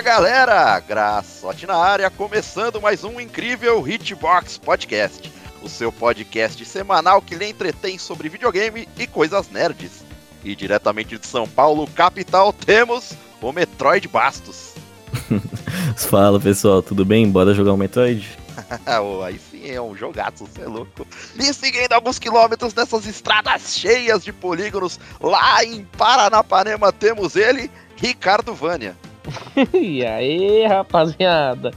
Fala galera, Graçote na área, começando mais um incrível Hitbox Podcast, o seu podcast semanal que lhe entretém sobre videogame e coisas nerds. E diretamente de São Paulo, capital, temos o Metroid Bastos. Fala pessoal, tudo bem? Bora jogar o um Metroid? oh, aí sim é um jogaço, você é louco. Me seguindo alguns quilômetros nessas estradas cheias de polígonos, lá em Paranapanema temos ele, Ricardo Vânia. e aí, rapaziada?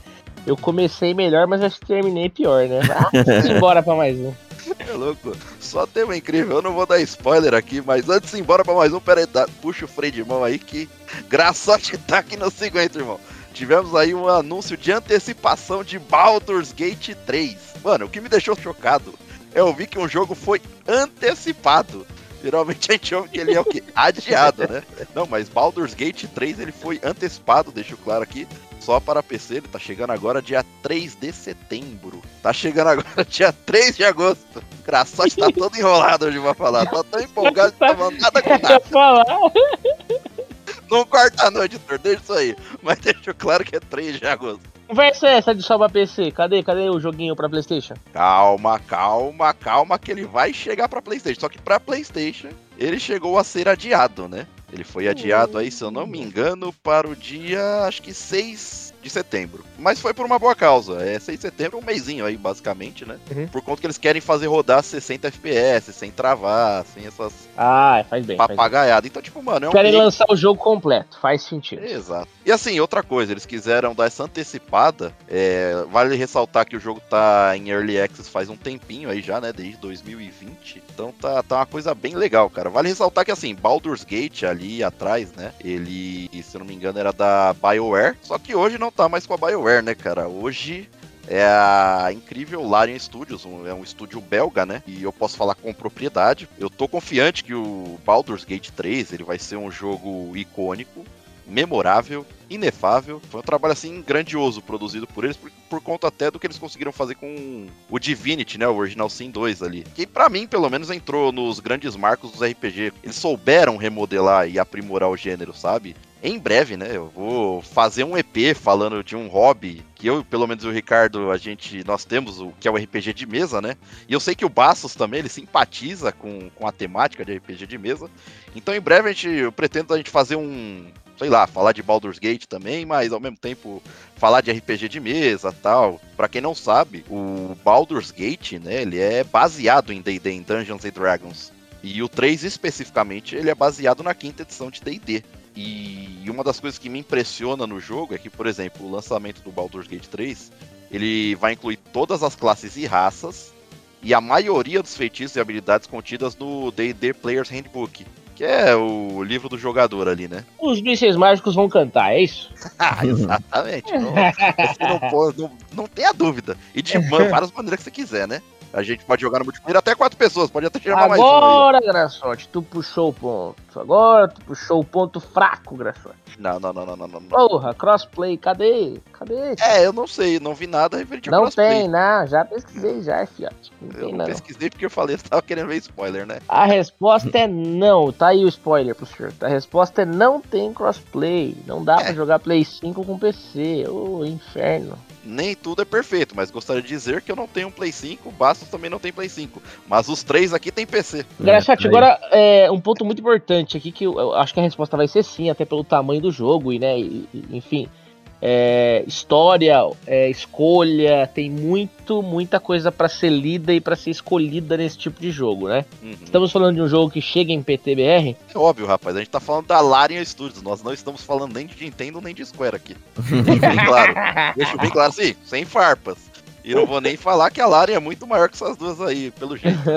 Eu comecei melhor, mas acho que terminei pior, né? Ah, embora pra mais um. É louco. Só tema incrível. Eu não vou dar spoiler aqui, mas antes de ir embora pra mais um, peraí, dá, puxa o freio de mão aí que graçote tá aqui no seguinte, irmão. Tivemos aí um anúncio de antecipação de Baldur's Gate 3. Mano, o que me deixou chocado é ouvir que um jogo foi antecipado. Geralmente a gente ouve que ele é o quê? Adiado, né? Não, mas Baldur's Gate 3 ele foi antecipado, deixo claro aqui, só para PC. Ele tá chegando agora dia 3 de setembro. Tá chegando agora dia 3 de agosto. Engraçado, tá todo enrolado hoje pra falar. Tá tão empolgado que tá falando nada com nada. falar. Não corta a noite, editor, deixa isso aí. Mas deixa claro que é 3 de agosto. Vai ser essa de só pra PC? Cadê? Cadê o joguinho pra Playstation? Calma, calma, calma, que ele vai chegar pra Playstation. Só que pra Playstation, ele chegou a ser adiado, né? Ele foi adiado aí, se eu não me engano, para o dia, acho que 6 de setembro. Mas foi por uma boa causa. É 6 de setembro, um mêsinho aí, basicamente, né? Uhum. Por conta que eles querem fazer rodar 60 FPS, sem travar, sem essas. Ah, faz bem. Papagaiada. Então, tipo, mano. É um querem lançar o jogo completo, faz sentido. Exato. E assim, outra coisa, eles quiseram dar essa antecipada. É... Vale ressaltar que o jogo tá em Early Access faz um tempinho aí já, né? Desde 2020. Então tá, tá uma coisa bem legal, cara. Vale ressaltar que assim, Baldur's Gate ali atrás, né? Ele, se eu não me engano, era da BioWare. Só que hoje não tá mais com a BioWare, né, cara? Hoje é a incrível Larian Studios, um, é um estúdio belga, né? E eu posso falar com propriedade. Eu tô confiante que o Baldur's Gate 3 ele vai ser um jogo icônico, memorável, inefável. Foi um trabalho assim grandioso produzido por eles, por, por, conta até do que eles conseguiram fazer com o Divinity, né, o Original Sin 2 ali. Que para mim, pelo menos, entrou nos grandes marcos dos RPG. Eles souberam remodelar e aprimorar o gênero, sabe? Em breve, né, eu vou fazer um EP falando de um hobby que eu, pelo menos o Ricardo, a gente, nós temos o que é o RPG de mesa, né? E eu sei que o Bastos também, ele simpatiza com, com a temática de RPG de mesa. Então, em breve, a gente, eu pretendo a gente fazer um, sei lá, falar de Baldur's Gate também, mas ao mesmo tempo falar de RPG de mesa tal. Para quem não sabe, o Baldur's Gate, né, ele é baseado em D&D, em Dungeons and Dragons. E o 3 especificamente, ele é baseado na quinta edição de D&D. E uma das coisas que me impressiona no jogo é que, por exemplo, o lançamento do Baldur's Gate 3, ele vai incluir todas as classes e raças e a maioria dos feitiços e habilidades contidas no D&D Player's Handbook, que é o livro do jogador ali, né? Os mísseis mágicos vão cantar, é isso? ah, exatamente. não, não, não, não tenha dúvida. E de várias maneiras que você quiser, né? A gente pode jogar no multiplayer até quatro pessoas, pode até chamar mais um. Agora, Graçote, tu puxou o ponto. Agora tu puxou o ponto fraco, Graçote. Não, não, não, não, não, não. Porra, crossplay, cadê? Cadê? É, eu não sei, não vi nada referente a crossplay. Não tem, não, já pesquisei já, fiote. Não eu não. pesquisei porque eu falei você tava querendo ver spoiler, né? A resposta é não, tá aí o spoiler pro senhor. A resposta é não tem crossplay. Não dá é. pra jogar Play 5 com PC. Ô, oh, inferno nem tudo é perfeito, mas gostaria de dizer que eu não tenho um Play 5, o Bastos também não tem Play 5. Mas os três aqui tem PC. Graxat, agora é um ponto muito importante aqui que eu, eu, acho que a resposta vai ser sim, até pelo tamanho do jogo e, né, e, enfim é, história, é, escolha, tem muito, muita coisa para ser lida e para ser escolhida nesse tipo de jogo, né? Uhum. Estamos falando de um jogo que chega em PTBR? É óbvio, rapaz, a gente tá falando da Larian Studios, nós não estamos falando nem de Nintendo nem de Square aqui. Deixa bem claro, deixa bem claro, sim, sem farpas. E não vou nem falar que a Larian é muito maior que essas duas aí, pelo jeito.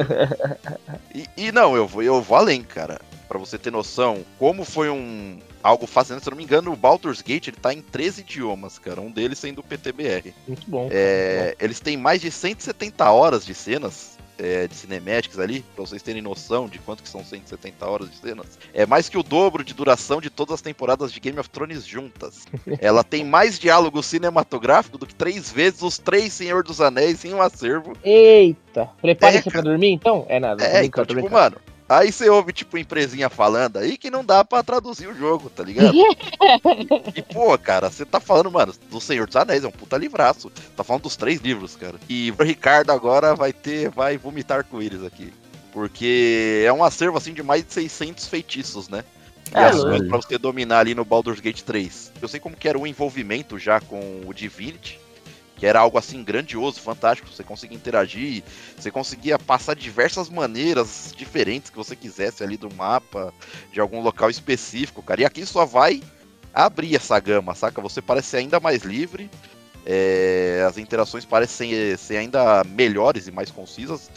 E, e não, eu vou, eu vou além, cara. Para você ter noção, como foi um, algo fascinante. Se eu não me engano, o Baldur's Gate ele tá em 13 idiomas, cara. Um deles sendo o PTBR. Muito bom. É, eles têm mais de 170 horas de cenas. É, de cinemáticas ali, pra vocês terem noção de quanto que são 170 horas de cenas. É mais que o dobro de duração de todas as temporadas de Game of Thrones juntas. Ela tem mais diálogo cinematográfico do que três vezes os três Senhor dos Anéis em um acervo. Eita! Prepare-se é, pra dormir então? É nada. É, então, tipo, mano, Aí você ouve, tipo, empresinha falando aí que não dá pra traduzir o jogo, tá ligado? e, pô, cara, você tá falando, mano, do Senhor dos Anéis, é um puta livraço. Tá falando dos três livros, cara. E o Ricardo agora vai ter, vai vomitar com eles aqui. Porque é um acervo, assim, de mais de 600 feitiços, né? E É, as coisas pra você dominar ali no Baldur's Gate 3. Eu sei como que era o envolvimento já com o Divinity, que era algo assim grandioso, fantástico. Você conseguia interagir, você conseguia passar diversas maneiras diferentes que você quisesse ali do mapa, de algum local específico, cara. E aqui só vai abrir essa gama, saca? Você parece ser ainda mais livre. é, as interações parecem ser, ainda melhores e mais concisas.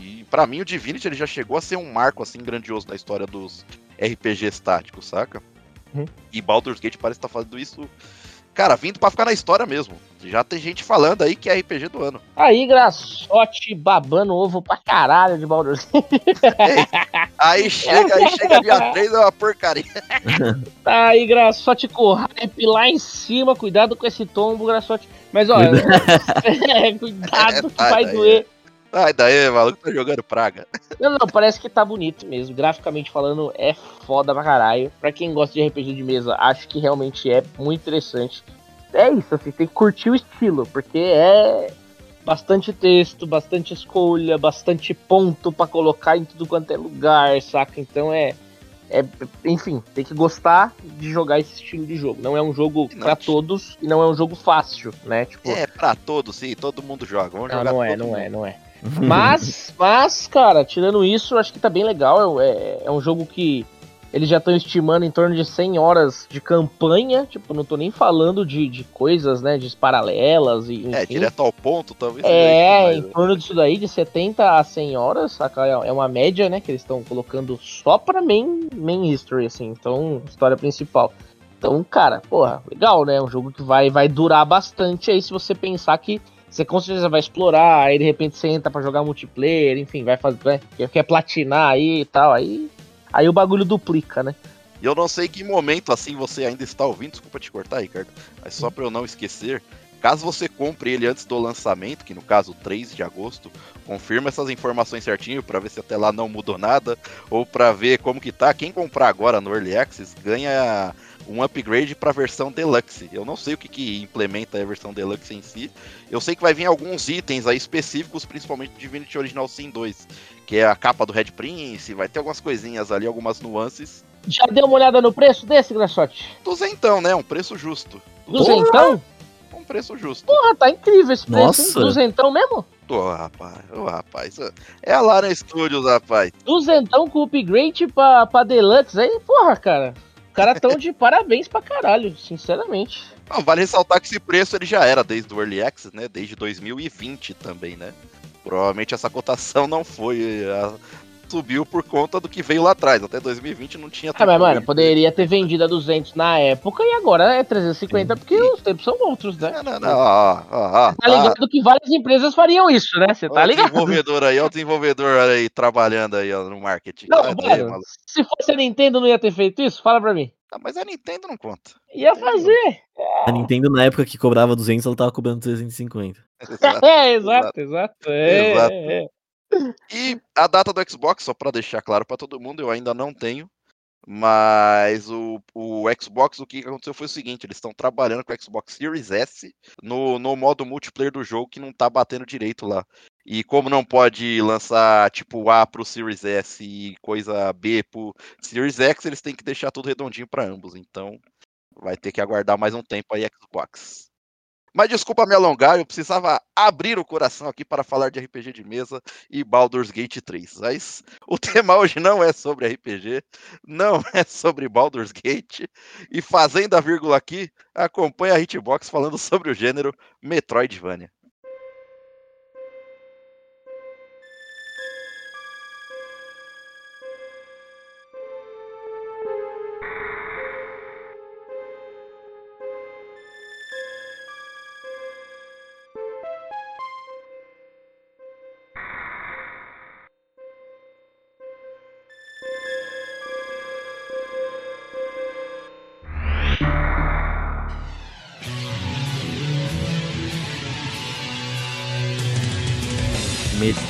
E pra mim o Divinity ele já chegou a ser um marco assim grandioso na história dos RPGs táticos, saca? Uhum. E Baldur's Gate parece estar fazendo isso, cara, vindo pra ficar na história mesmo. Já tem gente falando aí que é RPG do ano. Aí, Graçote babando ovo pra caralho de Baldur's Aí chega, aí chega dia 3 é uma porcaria. Tá aí, Graçote com hype lá em cima. Cuidado com esse tombo, Graçote. Mas, ó, é, cuidado que É, vai daí. doer. Ai, daí, maluco, tá jogando praga. Não, não, parece que tá bonito mesmo. Graficamente falando, é foda pra caralho. Pra quem gosta de RPG de mesa, acho que realmente é muito interessante. É isso, assim, tem que curtir o estilo, porque é bastante texto, bastante escolha, bastante ponto pra colocar em tudo quanto é lugar, saca? Então é. É, enfim, tem que gostar de jogar esse estilo de jogo. Não é um jogo Não, pra t- todos e não é um jogo fácil, né? Tipo, É pra todos, sim, todo mundo joga. Vamos não, jogar não é, não mundo. é, não é. Mas, mas, cara, tirando isso, acho que tá bem legal. É, é um jogo que eles já estão estimando em torno de 100 horas de campanha. Tipo, não tô nem falando de, de coisas, né, de paralelas e enfim. É, direto ao ponto, talvez. É, seja em torno disso daí, de 70 a 100 horas, saca? É é uma média, né, que eles estão colocando só pra main, main history, assim, então, história principal. Então, cara, porra, legal, né? Um jogo que vai, vai durar bastante aí se você pensar que você com certeza vai explorar, aí de repente você entra pra jogar multiplayer, enfim, vai fazer, né, quer, platinar aí e tal, aí, aí o bagulho duplica, né? E eu não sei que momento assim você ainda está ouvindo, desculpa te cortar, Ricardo, mas só pra eu não esquecer, caso você compre ele antes do lançamento, que no caso 3 de agosto, confirma essas informações certinho pra ver se até lá não mudou nada, ou pra ver como que tá. Quem comprar agora no Early Access ganha um upgrade pra versão Deluxe. Eu não sei o que, que implementa a versão Deluxe em si. Eu sei que vai vir alguns itens aí específicos, principalmente do Divinity Original Sin 2, que é a capa do Red Prince, vai ter algumas coisinhas ali, algumas nuances. Já deu uma olhada no preço desse, Graçote? Duzentão, né? Um preço justo. Duzentão? Um preço justo. Porra, tá incrível esse preço, hein? Nossa. Duzentão mesmo? Ô, rapaz, ô, rapaz. É a Lara Studios, rapaz. Duzentão com upgrade pra, pra Deluxe aí, porra, cara. Caras tão de parabéns pra caralho, sinceramente. Não, vale ressaltar que esse preço ele já era desde o Early Access, né? Desde 2020 também, né? Provavelmente essa cotação não foi. Subiu por conta do que veio lá atrás. Até 2020 não tinha Ah, mas, mano, poderia ter vendido a 200 na época e agora é 350 porque os tempos são outros, né? Não, não, não. Ó, ó, ó, Tá ligado que várias empresas fariam isso, né? Você tá o ligado? desenvolvedor aí, ó, o desenvolvedor aí trabalhando aí ó, no marketing. Não, daí, mano, se fosse a Nintendo não ia ter feito isso? Fala pra mim. Ah, mas a Nintendo não conta. Ia fazer. A Nintendo, na época que cobrava 200, ela tava cobrando 350. Exato. É, exato, exato. É, Exato. é, é. E a data do Xbox, só pra deixar claro pra todo mundo, eu ainda não tenho. Mas o, o Xbox, o que aconteceu foi o seguinte: eles estão trabalhando com o Xbox Series S no, no modo multiplayer do jogo que não tá batendo direito lá. E como não pode lançar tipo A pro Series S e coisa B pro Series X, eles têm que deixar tudo redondinho pra ambos. Então vai ter que aguardar mais um tempo aí Xbox. Mas desculpa me alongar, eu precisava abrir o coração aqui para falar de RPG de mesa e Baldur's Gate 3. Mas o tema hoje não é sobre RPG, não é sobre Baldur's Gate. E fazendo a vírgula aqui, acompanha a Hitbox falando sobre o gênero Metroidvania.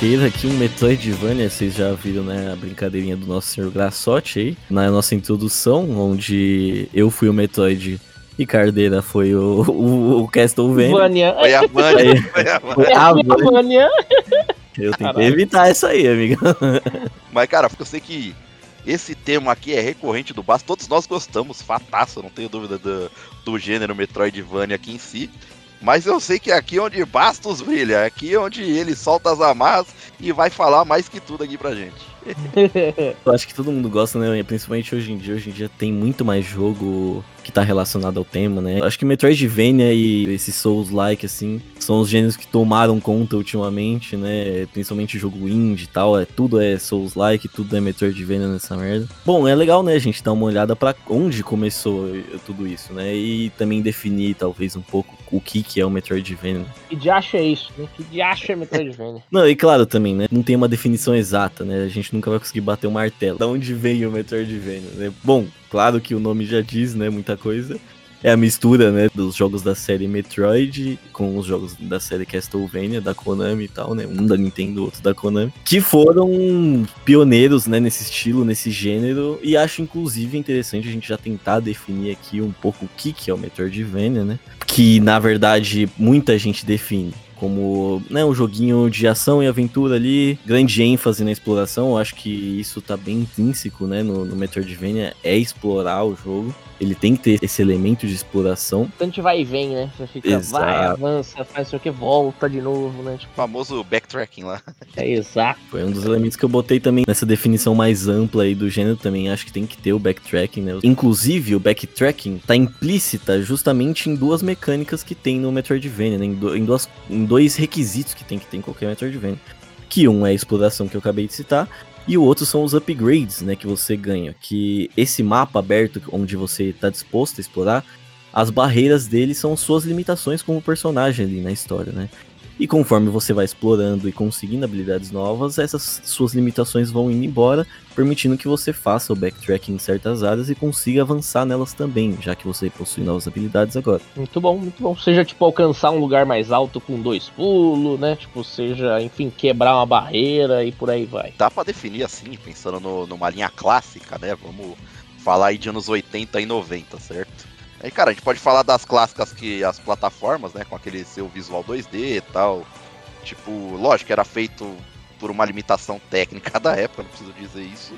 Meter aqui um Metroidvania, vocês já viram, né, a brincadeirinha do nosso senhor Grassotti aí, na nossa introdução, onde eu fui o Metroid e Cardeira foi o, o, o Castlevania. Vânia. Foi a Vânia. Foi a Vânia. É a Vânia. Eu tentei Caralho. evitar isso aí, amigo. Mas, cara, eu sei que esse tema aqui é recorrente do Basto. Todos nós gostamos, fataço, não tenho dúvida do, do gênero Metroidvania aqui em si. Mas eu sei que é aqui onde Bastos brilha, é aqui onde ele solta as amarras e vai falar mais que tudo aqui pra gente. Eu acho que todo mundo gosta, né? Principalmente hoje em dia. Hoje em dia tem muito mais jogo que tá relacionado ao tema, né? Acho que Metroidvania e esses Souls-like, assim, são os gêneros que tomaram conta ultimamente, né? Principalmente jogo indie e tal. É, tudo é Souls-like, tudo é Metroidvania nessa merda. Bom, é legal, né, a gente dar uma olhada pra onde começou eh, tudo isso, né? E também definir, talvez, um pouco o que, que é o Metroidvania. Que diacho é isso, né? Que diacho é Metroidvania? Não, e claro também, né? Não tem uma definição exata, né? A gente nunca vai conseguir bater o martelo. Da onde vem o Metroidvania, né? Bom, claro que o nome já diz, né? Muita coisa. É a mistura, né? Dos jogos da série Metroid com os jogos da série Castlevania, da Konami e tal, né? Um da Nintendo, outro da Konami. Que foram pioneiros, né? Nesse estilo, nesse gênero. E acho, inclusive, interessante a gente já tentar definir aqui um pouco o que, que é o Metroidvania, né? Que, na verdade, muita gente define como né, um joguinho de ação e aventura ali, grande ênfase na exploração. Eu acho que isso tá bem intrínseco né, no, no Metroidvania, é explorar o jogo. Ele tem que ter esse elemento de exploração. Tanto vai e vem, né? Você fica, Exato. vai, avança, faz não sei o que, volta de novo, né? Tipo, O famoso backtracking lá. é exato. Foi um dos elementos que eu botei também nessa definição mais ampla aí do gênero também. Acho que tem que ter o backtracking, né? Inclusive, o backtracking tá implícita justamente em duas mecânicas que tem no Metroidvania, né? Em, do- em duas, em dois requisitos que tem que ter em qualquer Metroidvania. Que um é a exploração que eu acabei de citar, e o outro são os upgrades, né, que você ganha. Que esse mapa aberto, onde você está disposto a explorar, as barreiras dele são suas limitações como personagem ali na história, né? E conforme você vai explorando e conseguindo habilidades novas, essas suas limitações vão indo embora, permitindo que você faça o backtracking em certas áreas e consiga avançar nelas também, já que você possui novas habilidades agora. Muito bom, muito bom. Seja, tipo, alcançar um lugar mais alto com dois pulos, né? Tipo, seja, enfim, quebrar uma barreira e por aí vai. Dá pra definir assim, pensando no- numa linha clássica, né? Vamos falar aí de anos 80 e 90, certo? Aí, cara, a gente pode falar das clássicas que as plataformas, né, com aquele seu visual 2D e tal. Tipo, lógico era feito por uma limitação técnica da época, não preciso dizer isso.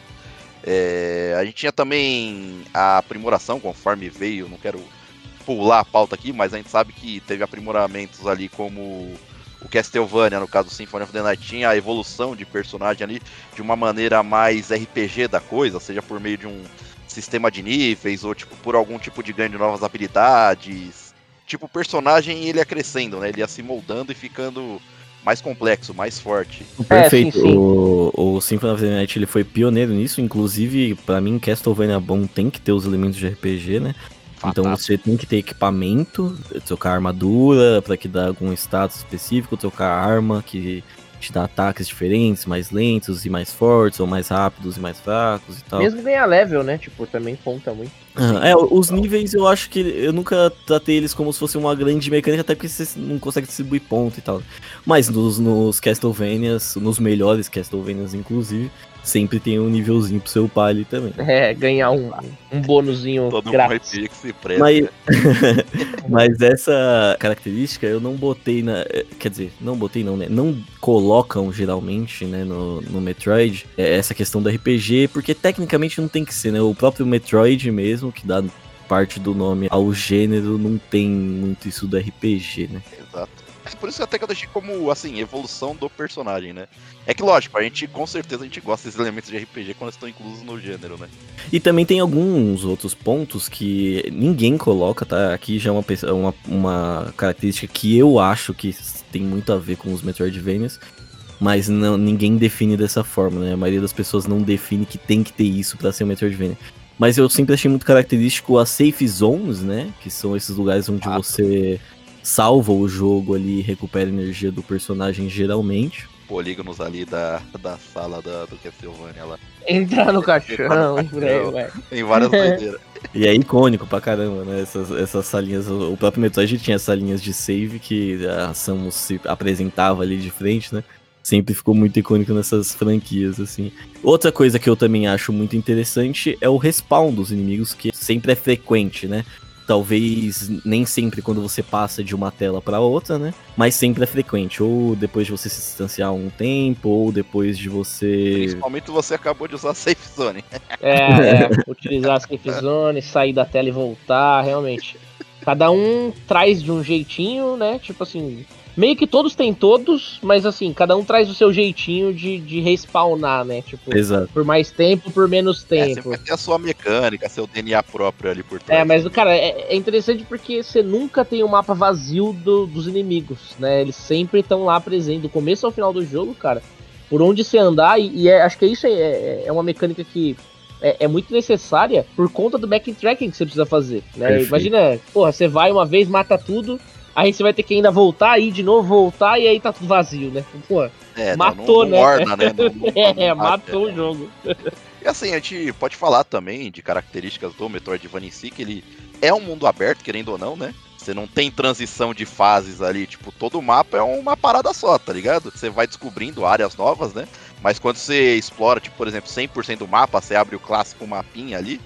É, a gente tinha também a aprimoração conforme veio, não quero pular a pauta aqui, mas a gente sabe que teve aprimoramentos ali como o Castlevania, no caso Symphony of the Night, tinha a evolução de personagem ali de uma maneira mais RPG da coisa, seja por meio de um sistema de níveis ou tipo por algum tipo de ganho de novas habilidades. Tipo, o personagem ele ia crescendo, né? Ele ia se moldando e ficando mais complexo, mais forte. Perfeito. sim, sim. O, o Symphony of the Night ele foi pioneiro nisso, inclusive pra mim Castlevania bom tem que ter os elementos de RPG, né? Então Fantástico. você tem que ter equipamento, trocar armadura pra que dá algum status específico, trocar arma que te dá ataques diferentes, mais lentos e mais fortes, ou mais rápidos e mais fracos e tal. Mesmo ganhar level, né? Tipo, também conta muito. Ah, é, os níveis eu acho que eu nunca tratei eles como se fosse uma grande mecânica, até porque você não consegue distribuir ponto e tal. Mas nos, nos Castlevanias, nos melhores Castlevanias inclusive, sempre tem um nívelzinho pro seu upar ali também. É, ganhar um, um bônusinho Todo um grátis. Que se presta. Mas, né? mas essa característica eu não botei na. eh, Quer dizer, não botei não, né? Não colocam geralmente, né, no, no Metroid, eh, essa questão do RPG, porque tecnicamente não tem que ser, né? O próprio Metroid mesmo, que dá parte do nome ao gênero, não tem muito isso do RPG, né? Exato. É por isso até que eu deixei como, assim, evolução do personagem, né? É que, lógico, a gente, com certeza, a gente gosta desses elementos de RPG quando estão inclusos no gênero, né? E também tem alguns outros pontos que ninguém coloca, tá? Aqui já é uma, uma, uma característica que eu acho que tem muito a ver com os Metroidvanias, mas não, ninguém define dessa forma, né? A maioria das pessoas não define que tem que ter isso pra ser um Metroidvania. Mas eu sempre achei muito característico as safe zones, né? Que são esses lugares onde Ah. você salva o jogo ali e recupera a energia do personagem geralmente. Polígonos ali da, da sala da, do Castlevania lá. Entrar no caixão e por aí vai. Tem várias doideiras. E é icônico pra caramba, né? Essas, essas salinhas. O o próprio Metroid tinha salinhas de save que a Samus se apresentava ali de frente, né? Sempre ficou muito icônico nessas franquias, assim. Outra coisa que eu também acho muito interessante é o respawn dos inimigos, que sempre é frequente, né? Talvez nem sempre quando você passa de uma tela para outra, né? Mas sempre é frequente. Ou depois de você se distanciar um tempo, ou depois de você. Principalmente você acabou de usar a Safe Zone. É, é utilizar a Safe Zone, sair da tela e voltar, realmente. Cada um traz de um jeitinho, né? Tipo assim, meio que todos têm todos, mas assim, cada um traz o seu jeitinho de, de respawnar, né? Tipo, Exato. por mais tempo, por menos É, tempo. você vai ter a sua mecânica, seu DNA próprio ali por trás. É, mas, cara, é, é interessante porque você nunca tem o um mapa vazio do- dos inimigos, né? Eles sempre estão lá presentes, do começo ao final do jogo, cara. Por onde você andar, e, e é- acho que isso é, é- é uma mecânica que é, é muito necessária por conta do backtracking que você precisa fazer, né? Imagina, porra, você vai uma vez, mata tudo, aí você vai ter que ainda voltar, ir de novo, voltar, e aí tá tudo vazio, né? Pô, É, matou, não, né? não orna, né? Não- não- é, matou é. o jogo. E assim, a gente pode falar também de características do Metroidvania em si, que ele é um mundo aberto, querendo ou não, né? Você não tem transição de fases ali, tipo, todo o mapa é uma parada só, tá ligado? Você vai descobrindo áreas novas, né? Mas quando você explora, tipo, por exemplo, 100% do mapa, você abre o clássico mapinha ali,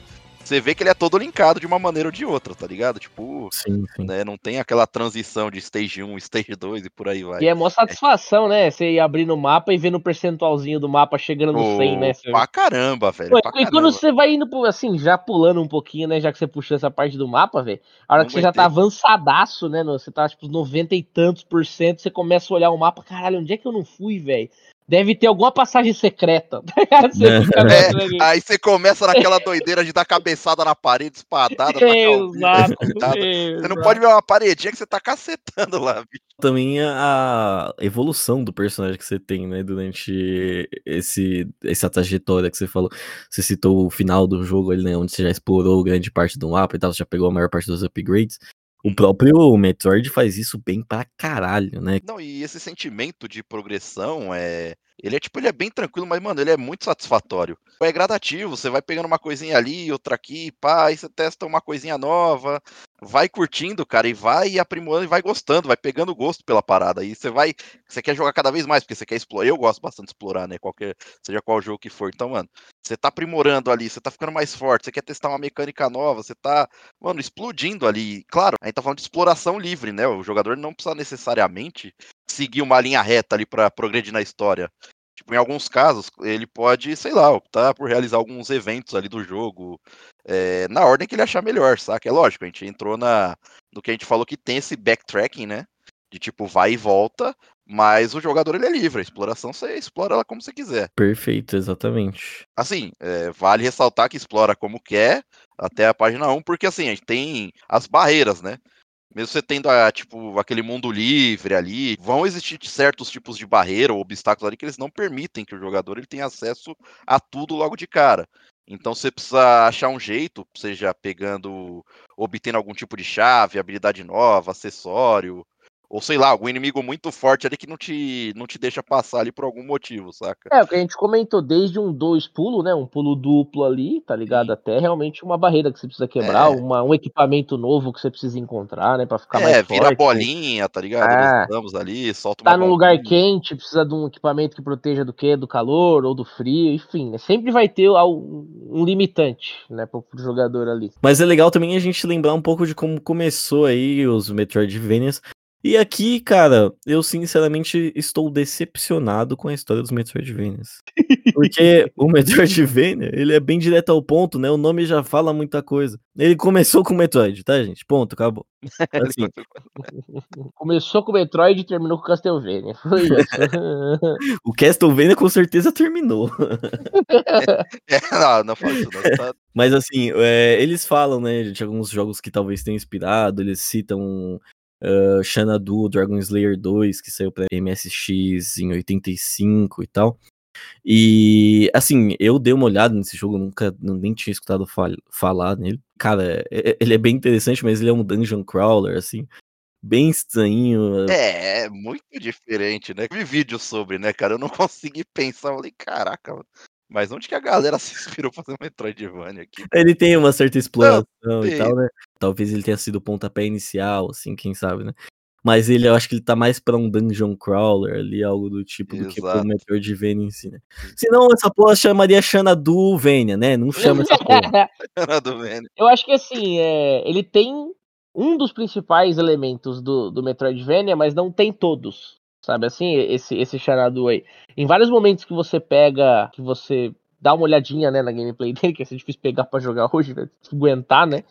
você vê que ele é todo linkado de uma maneira ou de outra, tá ligado? Tipo, Sim, sim. né, não tem aquela transição de stage 1, stage 2 e por aí vai. E é mó satisfação, né? Você ir abrindo o mapa e vendo o percentualzinho do mapa chegando no 100, né? Você- Pra caramba, velho. Pô, pra e quando caramba. você vai indo, pro- assim, já pulando um pouquinho, né? Já que você puxou essa parte do mapa, velho. A hora Não que você já aguentei. tá avançadaço, né? Você tá, tipo, 90 e tantos por cento, você começa a olhar o mapa. Caralho, onde é que eu não fui, velho? Deve ter alguma passagem secreta. tá? Você É. É, aí você começa naquela doideira de dar cabeçada na parede, espadada, Exato, espadada. Você não pode ver uma paredinha que você tá cacetando lá, bicho. Também a evolução do personagem que você tem, né? Durante esse, essa trajetória que você falou. Você citou o final do jogo ali, né? Onde você já explorou grande parte do mapa e tal, você já pegou a maior parte dos upgrades. O próprio Metroid faz isso bem pra caralho, né? Não, e esse sentimento de progressão é. Ele é tipo, ele é bem tranquilo, mas, mano, ele é muito satisfatório. É gradativo, você vai pegando uma coisinha ali, outra aqui, pá, aí você testa uma coisinha nova, vai curtindo, cara, e vai aprimorando e vai gostando, vai pegando gosto pela parada. E você vai. Você quer jogar cada vez mais, porque você quer explorar. Eu gosto bastante de explorar, né? Qualquer, seja qual jogo que for. Então, mano, você tá aprimorando ali, você tá ficando mais forte, você quer testar uma mecânica nova, você tá, mano, explodindo ali. Claro, a gente tá falando de exploração livre, né? O jogador não precisa necessariamente seguir uma linha reta ali pra progredir na história. Tipo, em alguns casos, ele pode, sei lá, optar por realizar alguns eventos ali do jogo é, na ordem que ele achar melhor, saca? É lógico, a gente entrou na, no que a gente falou que tem esse backtracking, né? De tipo, vai e volta, mas o jogador ele é livre, a exploração você explora ela como você quiser. Perfeito, exatamente. Assim, é, vale ressaltar que explora como quer até a página 1, porque assim, a gente tem as barreiras, né? Mesmo você tendo a, tipo, aquele mundo livre ali, vão existir certos tipos de barreira ou obstáculos ali que eles não permitem que o jogador ele tenha acesso a tudo logo de cara. Então você precisa achar um jeito, seja pegando, obtendo algum tipo de chave, habilidade nova, acessório, ou sei lá, algum inimigo muito forte ali que não te, não te deixa passar ali por algum motivo, saca? É, o que a gente comentou, desde um dois pulo, né? Um pulo duplo ali, tá ligado? Sim. Até realmente uma barreira que você precisa quebrar, É. uma, um equipamento novo que você precisa encontrar, né? Pra ficar é, mais forte. vira bolinha, tá ligado? É. Dos ramos ali, solta uma Tá num lugar quente, precisa de um equipamento que proteja do quê? Do calor ou do frio, enfim, né? Sempre vai ter um limitante, né, pro, pro jogador ali. Mas é legal também a gente lembrar um pouco de como começou aí os Metroidvanias. E aqui, cara, eu sinceramente estou decepcionado com a história dos Metroidvanias. Porque o Metroidvania, ele é bem direto ao ponto, né? O nome já fala muita coisa. Ele começou com o Metroid, tá, gente? Ponto, acabou. Assim, Começou com o Metroid e terminou com o Castlevania. Foi isso. o Castlevania com certeza terminou. É, não, não isso, não. Tá... Mas assim, é, eles falam, né, de alguns jogos que talvez tenham inspirado, eles citam uh, Xanadu, Dragon Slayer 2, que saiu pra MSX em 85 e tal. E assim, eu dei uma olhada nesse jogo, nunca nem tinha escutado fal falar nele. Cara, é- é- ele é bem interessante, mas ele é um dungeon crawler, assim, bem estranho. É, é muito diferente, né? Vi vídeos sobre, né, cara? Eu não consegui pensar, eu falei, caraca, mas onde que a galera se inspirou pra fazer um Metroidvania aqui? Ele tem uma certa exploração e tal, né? Talvez ele tenha sido o pontapé inicial, assim, quem sabe, né? Mas ele, eu acho que ele tá mais pra um dungeon crawler ali, algo do tipo, do que pro Exato. Metroidvania em si, né? Senão essa porra chamaria Xanadu Vania, né? Não chama essa porra. Eu acho que assim, é, ele tem um dos principais elementos do, do Metroidvania, mas não tem todos. Sabe assim, esse, esse Xanadu aí. Em vários momentos que você pega, que você dá uma olhadinha né, na gameplay dele, que ser difícil pegar pra jogar hoje, vai aguentar, né?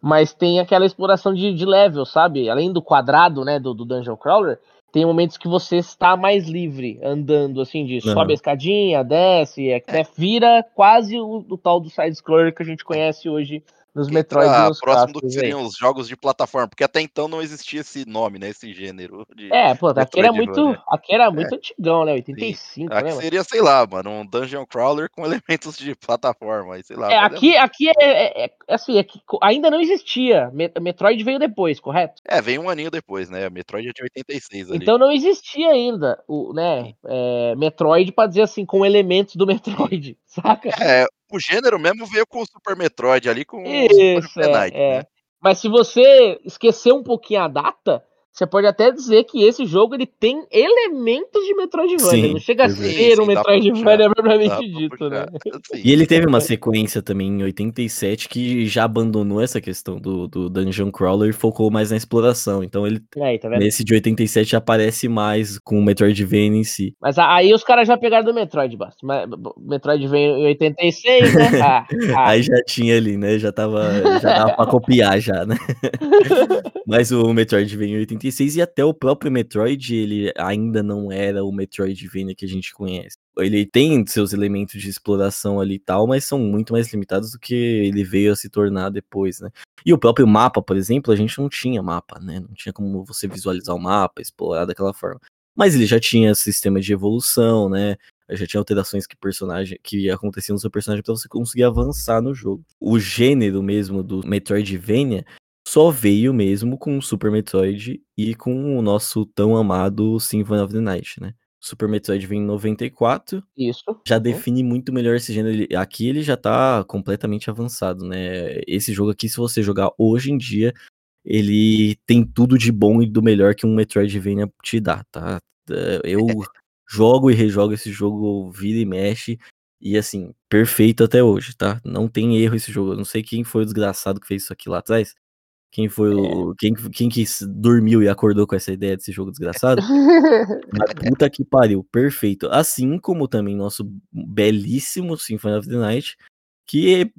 Mas tem aquela exploração de, de level, sabe? Além do quadrado, né, do, do Dungeon Crawler, tem momentos que você está mais livre, andando, assim, de sobe a escadinha, desce, é, né, vira quase o, o tal do side-scroller que a gente conhece hoje nos Metroid e Entra nos próximo do que clássicos aí. seriam os jogos de plataforma, porque até então não existia esse nome, né? Esse gênero de. É, pô, aqui era muito, Metroidvania. aqui era muito antigão, né? 85, né? Aqui mano? seria, sei lá, mano, um dungeon crawler com elementos de plataforma, sei lá. É, mas aqui, aqui é, é- é- assim, é co- ainda não existia. Me- Metroid veio depois, correto? É, vem um aninho depois, né? Metroid é de 86 ali. Então não existia ainda o, né, é, Metroid pra dizer assim, com elementos do Metroid, saca? É, o gênero mesmo veio com o Super Metroid ali, com o Isso, Super é, Knight, é. né? Mas se você esquecer um pouquinho a data, você pode até dizer que esse jogo ele tem elementos de Metroidvania. Sim, não chega a ser Sim, um Metroidvania propriamente dito, né? puxar. Sim. E ele teve uma sequência também em 87 que já abandonou essa questão do, do Dungeon Crawler e focou mais na exploração. Então ele, Aí, tá vendo? nesse de 87, já aparece mais com o Metroidvania em si. Mas aí os caras já pegaram do Metroid, Basta. Mas Metroid veio em 86, né? Ah, ah. Aí já tinha ali, né? Já tava. Já dava pra copiar já, né? Mas o Metroid veio em 86 e até o próprio Metroid, ele ainda não era o Metroidvania que a gente conhece. Ele tem seus elementos de exploração ali e tal, mas são muito mais limitados do que ele veio a se tornar depois, né? E o próprio mapa, por exemplo, a gente não tinha mapa, né? Não tinha como você visualizar o mapa, explorar daquela forma. Mas ele já tinha sistema de evolução, né? Já tinha alterações que personagem que aconteciam no seu personagem pra você conseguir avançar no jogo. O gênero mesmo do Metroidvania só veio mesmo com o Super Metroid e com o nosso tão amado Symphony of the Night, né? Super Metroid vem em 94, Isso. já Uhum. define muito melhor esse gênero. Aqui ele já tá completamente avançado, né? Esse jogo aqui, se você jogar hoje em dia, ele tem tudo de bom e do melhor que um Metroidvania te dá, tá? É, Eu jogo e rejogo esse jogo, vira e mexe, e assim, perfeito até hoje, tá? Não tem erro esse jogo. Eu não sei quem foi o desgraçado que fez isso aqui lá atrás. Quem foi o. Quem, quem que dormiu e acordou com essa ideia desse jogo desgraçado? Mas puta que pariu, perfeito. Assim como também nosso belíssimo Symphony of the Night, que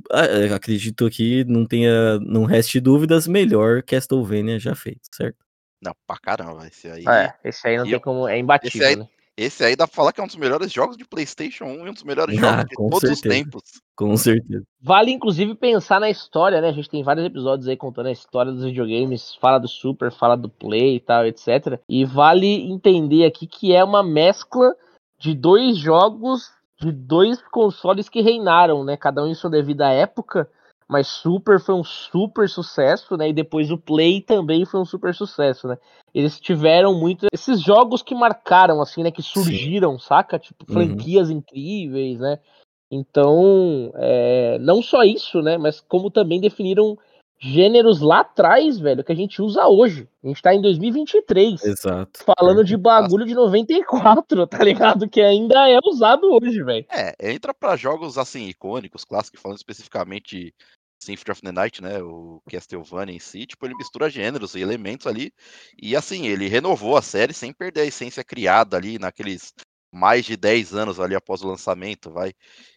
acredito que não tenha, não reste dúvidas, melhor Castlevania já feito, certo? Não, pra caramba, esse aí. É, esse aí não E tem eu- como. É imbatível, esse aí- né? Esse aí dá pra falar que é um dos melhores jogos de PlayStation 1 e um dos melhores Ah, jogos de todos os certeza. tempos. Com certeza. Vale, inclusive, pensar na história, né? A gente tem vários episódios aí contando a história dos videogames, fala do Super, fala do Play e tal, etc. E vale entender aqui que é uma mescla de dois jogos de dois consoles que reinaram, né? Cada um em sua devida época. Mas Super foi um super sucesso, né? E depois o Play também foi um super sucesso, né? Eles tiveram muito. Esses jogos que marcaram, assim, né? Que surgiram, saca? Tipo, Uhum. franquias incríveis, né? Então, é, não só isso, né? Mas como também definiram gêneros lá atrás, velho, que a gente usa hoje. A gente tá em 2023. Exato. Falando de bagulho de 94, tá ligado? Que ainda é usado hoje, velho. É, entra pra jogos assim, icônicos, clássicos, falando especificamente Symphony of the Night, né? O Castlevania em si, tipo, ele mistura gêneros e elementos ali. E assim, ele renovou a série sem perder a essência criada ali naqueles mais de 10 anos ali após o lançamento, vai.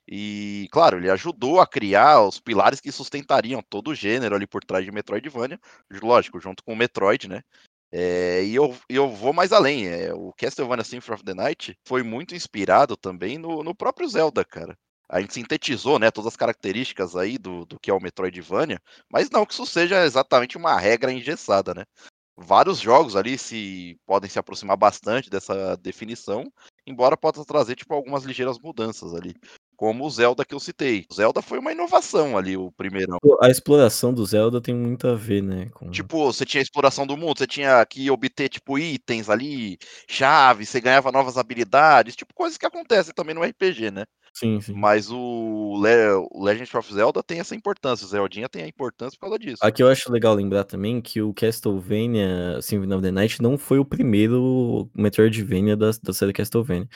E, claro, ele ajudou a criar os pilares que sustentariam todo o gênero ali por trás de Metroidvania, lógico, junto com o Metroid, né? É, e eu, eu vou mais além. É, o Castlevania Symphony of the Night foi muito inspirado também no, no próprio Zelda, cara. A gente sintetizou, né, todas as características aí do, do que é o Metroidvania, mas não que isso seja exatamente uma regra engessada, né? Vários jogos ali se podem se aproximar bastante dessa definição, embora possa trazer tipo algumas ligeiras mudanças ali, como o Zelda que eu citei. O Zelda foi uma inovação ali, o primeirão. A exploração do Zelda tem muito a ver, né? Com... Tipo, você tinha a exploração do mundo, você tinha que obter, tipo, itens ali, chaves, você ganhava novas habilidades, tipo, coisas que acontecem também no RPG, né? Sim, sim. Mas o, Le o Legend of Zelda tem essa importância, o Zeldinha tem a importância por causa disso. Aqui eu acho legal lembrar também que o Castlevania Symphony of the Night não foi o primeiro Metroidvania da, da série Castlevania.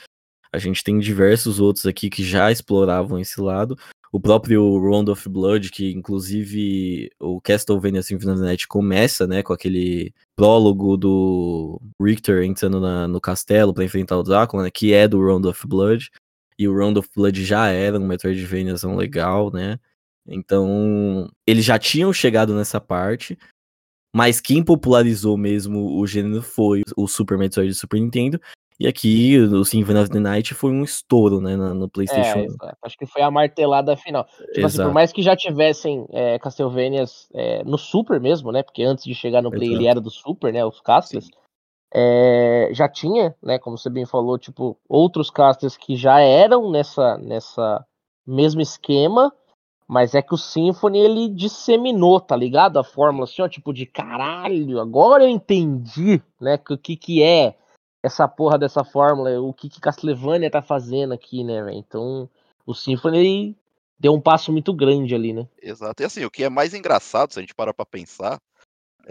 A gente tem diversos outros aqui que já exploravam esse lado. O próprio Round of Blood, que inclusive o Castlevania Symphony of the Night começa, né, com aquele prólogo do Richter entrando na, no castelo para enfrentar o Drácula, né, que é do Round of Blood. E o Round of Blood já era um Metroidvaniazão legal, né? Então, eles já tinham chegado nessa parte, mas quem popularizou mesmo o gênero foi o Super Metroid do Super Nintendo. E aqui, o Symphony of the Night foi um estouro, né, no PlayStation. É, acho que foi a martelada final. Tipo assim, por mais que já tivessem é, Castlevanias é, no Super mesmo, né, porque antes de chegar no Play exato. ele era do Super, né, os Castles, é, já tinha, né, como você bem falou, tipo, outros casters que já eram nessa, nessa mesmo esquema, mas é que o Symphony ele disseminou, tá ligado? A fórmula assim, ó, tipo de caralho, agora eu entendi, né, o que que é essa porra dessa fórmula, o que que Castlevania tá fazendo aqui, né, véio? Então, o Symphony deu um passo muito grande ali, né? Exato. E assim, o que é mais engraçado, se a gente parar pra pensar,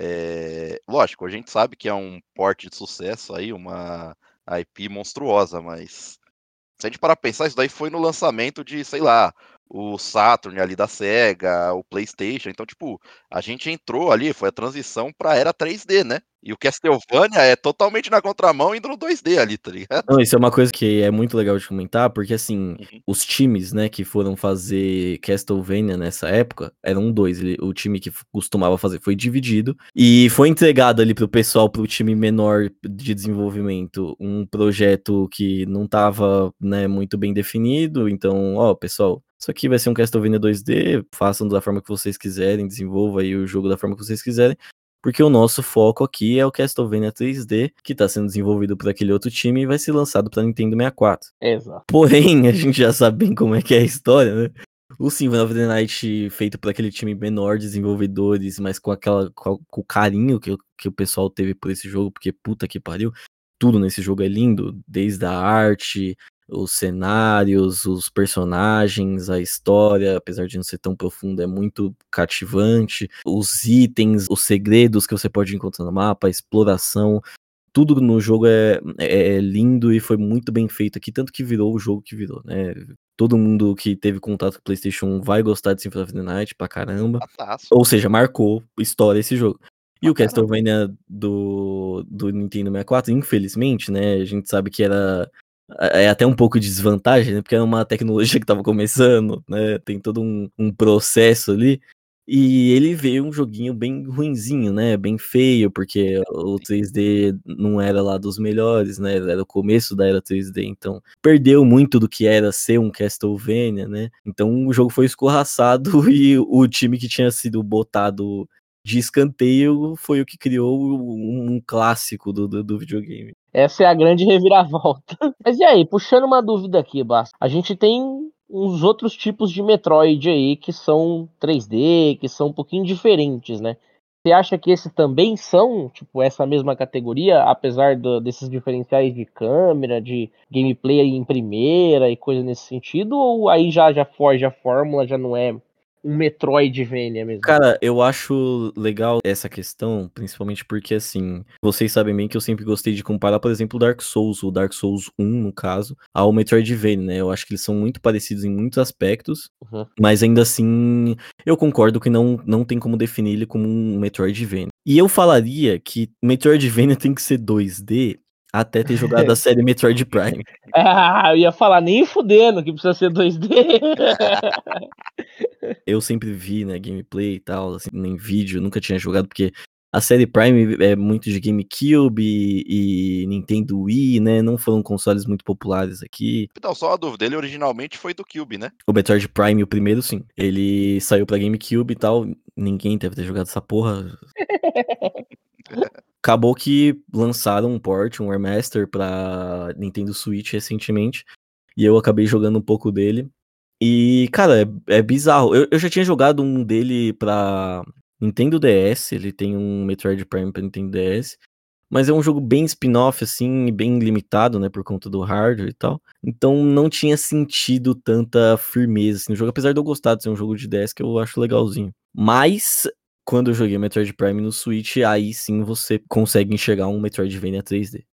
é... lógico, a gente sabe que é um porte de sucesso aí, uma IP monstruosa, mas se a gente parar pra pensar, isso daí foi no lançamento de, sei lá, o Saturn ali da Sega, o PlayStation. Então, tipo, a gente entrou ali, foi a transição pra era 3D, né? E o Castlevania é totalmente na contramão indo no 2D ali, tá ligado? Não, isso é uma coisa que é muito legal de comentar, porque assim, uhum. os times, né, que foram fazer Castlevania nessa época, eram dois. o time que costumava fazer foi dividido e foi entregado ali pro pessoal, pro time menor de desenvolvimento, um projeto que não tava, né, muito bem definido. Então, ó, pessoal, isso aqui vai ser um Castlevania 2D, façam da forma que vocês quiserem, desenvolva aí o jogo da forma que vocês quiserem porque o nosso foco aqui é o Castlevania 3D, que está sendo desenvolvido por aquele outro time e vai ser lançado para Nintendo 64. Exato. Porém, a gente já sabe bem como é que é a história, né? O Symphony of the Night feito por aquele time menor de desenvolvedores, mas com aquela com, o carinho que, que o pessoal teve por esse jogo, porque puta que pariu, tudo nesse jogo é lindo, desde a arte, os cenários, os personagens, a história, apesar de não ser tão profunda, é muito cativante. Os itens, os segredos que você pode encontrar no mapa, a exploração, tudo no jogo é, é, é lindo e foi muito bem feito aqui, tanto que virou o jogo que virou, né? Todo mundo que teve contato com o PlayStation vai gostar de Symphony of the Night pra caramba. Fantástico. Ou seja, marcou história esse jogo. E o Castlevania do, do Nintendo 64, infelizmente, né? A gente sabe que era é até um pouco de desvantagem, né? Porque é uma tecnologia que estava começando, né? Tem todo um, um, processo ali. E ele veio um joguinho bem ruinzinho, né? Bem feio, porque o 3D não era lá dos melhores, né? Era o começo da era 3D, então perdeu muito do que era ser um Castlevania, né? Então o jogo foi escorraçado e o time que tinha sido botado de escanteio foi o que criou um, um clássico do, do, do, videogame. Essa é a grande reviravolta. Mas e aí, puxando uma dúvida aqui, Basta. A gente tem uns outros tipos de Metroid aí que são 3D, que são um pouquinho diferentes, né? Você acha que esses também são, tipo, essa mesma categoria, apesar do, desses diferenciais de câmera, de gameplay em primeira e coisa nesse sentido? Ou aí já, já foge a fórmula, já não é um Metroidvania mesmo. Cara, eu acho legal essa questão, principalmente porque, assim, vocês sabem bem que eu sempre gostei de comparar, por exemplo, o Dark Souls, o Dark Souls 1, no caso, ao Metroidvania, né? Eu acho que eles são muito parecidos em muitos aspectos, uhum. mas ainda assim, eu concordo que não, não tem como definir ele como um Metroidvania. E eu falaria que Metroidvania tem que ser 2D até ter jogado a série Metroid Prime. Ah, eu ia falar, nem fudendo que precisa ser 2D. eu sempre vi, né, gameplay e tal, assim, em vídeo, nunca tinha jogado, porque a série Prime é muito de GameCube e, e Nintendo Wii, né? Não foram consoles muito populares aqui. Então, só uma dúvida, ele originalmente foi do Cube, né? O Metroid Prime, o primeiro, sim. Ele saiu pra GameCube e tal. Ninguém deve ter jogado essa porra. Acabou que lançaram um port, um remaster pra Nintendo Switch recentemente. E eu acabei jogando um pouco dele. E, cara, é, é bizarro. Eu, eu, já tinha jogado um dele pra Nintendo DS. Ele tem um Metroid Prime pra Nintendo DS. mas é um jogo bem spin-off, assim, bem limitado, né, por conta do hardware e tal. Então não tinha sentido tanta firmeza assim, no jogo, apesar de eu gostar de ser um jogo de DS que eu acho legalzinho. Mas quando eu joguei Metroid Prime no Switch, aí sim você consegue enxergar um Metroidvania 3D.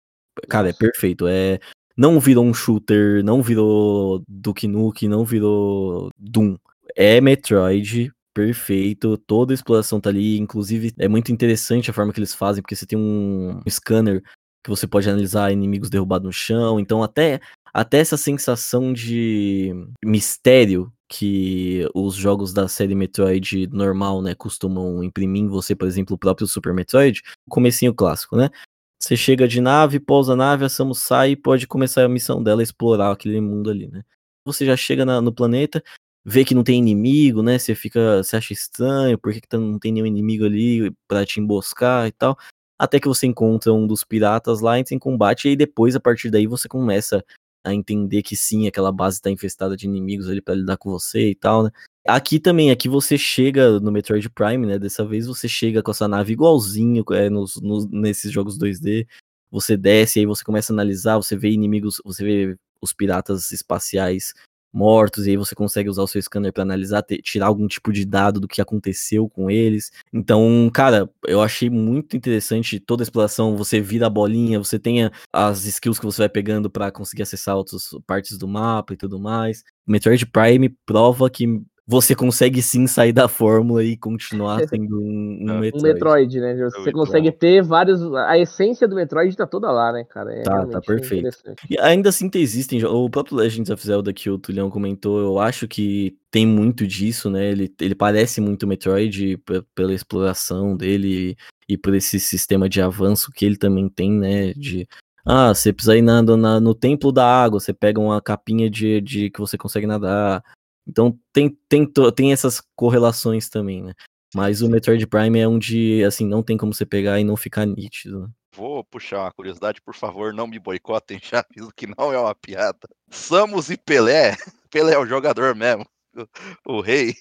Cara, é perfeito. É não virou um shooter, não virou Duke Nukem, não virou Doom. É Metroid perfeito, toda a exploração tá ali, inclusive é muito interessante a forma que eles fazem, porque você tem um scanner que você pode analisar inimigos derrubados no chão, então até até essa sensação de mistério que os jogos da série Metroid normal, né, costumam imprimir em você, por exemplo, o próprio Super Metroid, comecinho clássico, né? Você chega de nave, pousa a nave, a Samus sai e pode começar a missão dela explorar aquele mundo ali, né? Você já chega na, no planeta, vê que não tem inimigo, né? Você fica, você acha estranho, por que, que tá, não tem nenhum inimigo ali para te emboscar e tal. Até que você encontra um dos piratas lá, entra em combate, e aí depois, a partir daí, você começa a entender que sim, aquela base tá infestada de inimigos ali para lidar com você e tal, né? Aqui também, aqui você chega no Metroid Prime, né? Dessa vez você chega com essa nave igualzinho é, nos, nos, nesses jogos 2D. Você desce, aí você começa a analisar, você vê inimigos, você vê os piratas espaciais mortos, e aí você consegue usar o seu scanner para analisar, ter, tirar algum tipo de dado do que aconteceu com eles. Então, cara, eu achei muito interessante toda a exploração. Você vira a bolinha, você tem as skills que você vai pegando para conseguir acessar outras partes do mapa e tudo mais. Metroid Prime prova que você consegue sim sair da fórmula e continuar sendo um, um Metroid. Um Metroid, né? Você consegue ter vários. A essência do Metroid tá toda lá, né, cara? É tá, tá perfeito. E ainda assim existem. O próprio Legends of Zelda que o Tulião comentou, eu acho que tem muito disso, né? Ele, ele parece muito Metroid pela exploração dele e por esse sistema de avanço que ele também tem, né? De ah, você precisa ir nadando na, no templo da água, você pega uma capinha de, de que você consegue nadar. Então tem, tem, tem essas correlações também, né? Mas o Metroid Prime é onde, assim, não tem como você pegar e não ficar nítido. Né? Vou puxar uma curiosidade, por favor, não me boicotem, já aviso que não é uma piada. Samus e Pelé, Pelé é o jogador mesmo, o, o rei,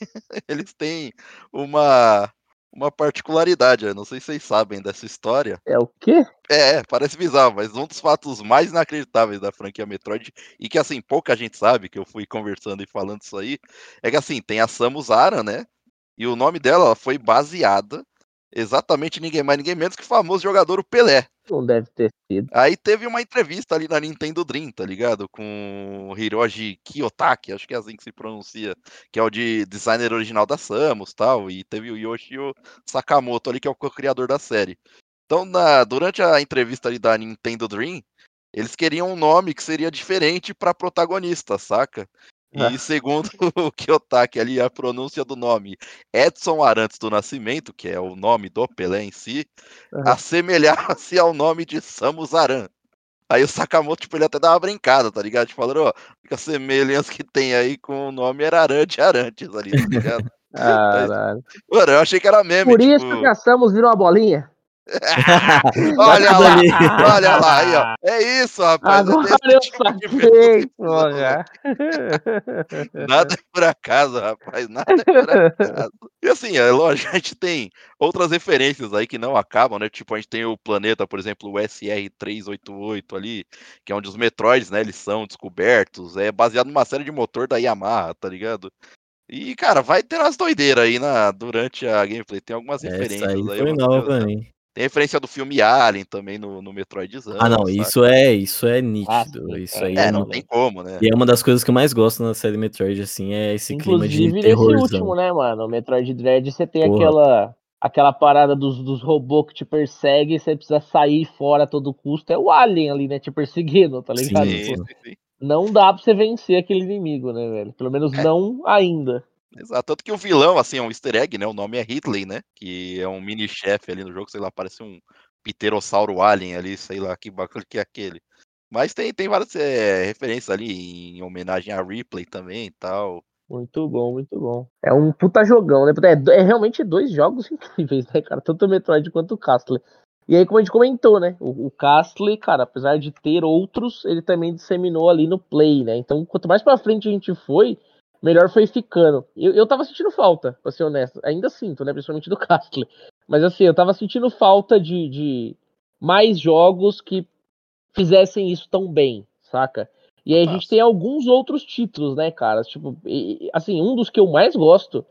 eles têm uma uma particularidade, eu não sei se vocês sabem dessa história. É o quê? É, parece bizarro, mas um dos fatos mais inacreditáveis da franquia Metroid, e que assim, pouca gente sabe, que eu fui conversando e falando isso aí, é que assim, tem a Samus Aran, né? E o nome dela foi baseada exatamente ninguém mais, ninguém menos que o famoso jogador o Pelé. Não deve ter sido. Aí teve uma entrevista ali na Nintendo Dream, tá ligado? Com o Hiroji Kiyotaki, acho que é assim que se pronuncia, que é o de designer original da Samus tal. E teve o Yoshio Sakamoto ali, que é o co-criador da série. Então, na, durante a entrevista ali da Nintendo Dream, eles queriam um nome que seria diferente pra protagonista, saca? E segundo o Kiyotaki ali, a pronúncia do nome Edson Arantes do Nascimento, que é o nome do Pelé em si, uhum. assemelhava-se ao nome de Samus Aran. Aí o Sakamoto, tipo, ele até dava uma brincada, tá ligado? Tipo, falando, ó, a semelhança que tem aí com o nome era Arante Arantes ali, tá ligado? Caralho. Mano, eu achei que era meme. Por tipo... isso que a Samus virou uma bolinha? olha lá, olha lá, aí, ó. É isso, rapaz. Agora eu tipo saquei, porra. Nada é por acaso, rapaz. Nada é por acaso. E assim, é lógico, a gente tem outras referências aí que não acabam, né? Tipo, a gente tem o planeta, por exemplo, o SR-388 ali, que é onde os Metroids, né, eles são descobertos. É baseado numa série de motor da Yamaha, tá ligado? E, cara, vai ter umas doideiras aí na, durante a gameplay. Tem algumas Essa referências aí. aí Foi nova, hein? Tem referência do filme Alien também no, no Metroidzão. Ah, não, isso é, isso é nítido. Ah, isso aí é, é não tem como, né? E é uma das coisas que eu mais gosto na série Metroid, assim, é esse Inclusive, clima de terror. nesse último, né, mano? O Metroid Dread, você tem Porra. aquela aquela parada dos, dos robôs que te perseguem, você precisa sair fora a todo custo. É o Alien ali, né, te perseguindo, tá ligado? Sim, sim, sim. Não dá pra você vencer aquele inimigo, né, velho? Pelo menos é. não ainda. Exato, tanto que o vilão, assim, é um easter egg, né? O nome é Hitley, né? Que é um mini-chefe ali no jogo, sei lá, parece um pterossauro alien ali, sei lá que bagulho que é aquele. Mas tem, tem várias é, referências ali em homenagem a Ripley também e tal. Muito bom, muito bom. É um puta jogão, né? É, é, realmente dois jogos incríveis, né, cara? Tanto o Metroid quanto o Castle. E aí, como a gente comentou, né? O, o Castle, cara, apesar de ter outros, ele também disseminou ali no Play, né? Então, quanto mais pra frente a gente foi, melhor foi ficando. Eu, eu tava sentindo falta, pra ser honesto. Ainda sinto, né? Principalmente do Castle. Mas assim, eu tava sentindo falta de, de, mais jogos que fizessem isso tão bem, saca? E aí a gente tem alguns outros títulos, né, cara? Tipo, e, assim, um dos que eu mais gosto,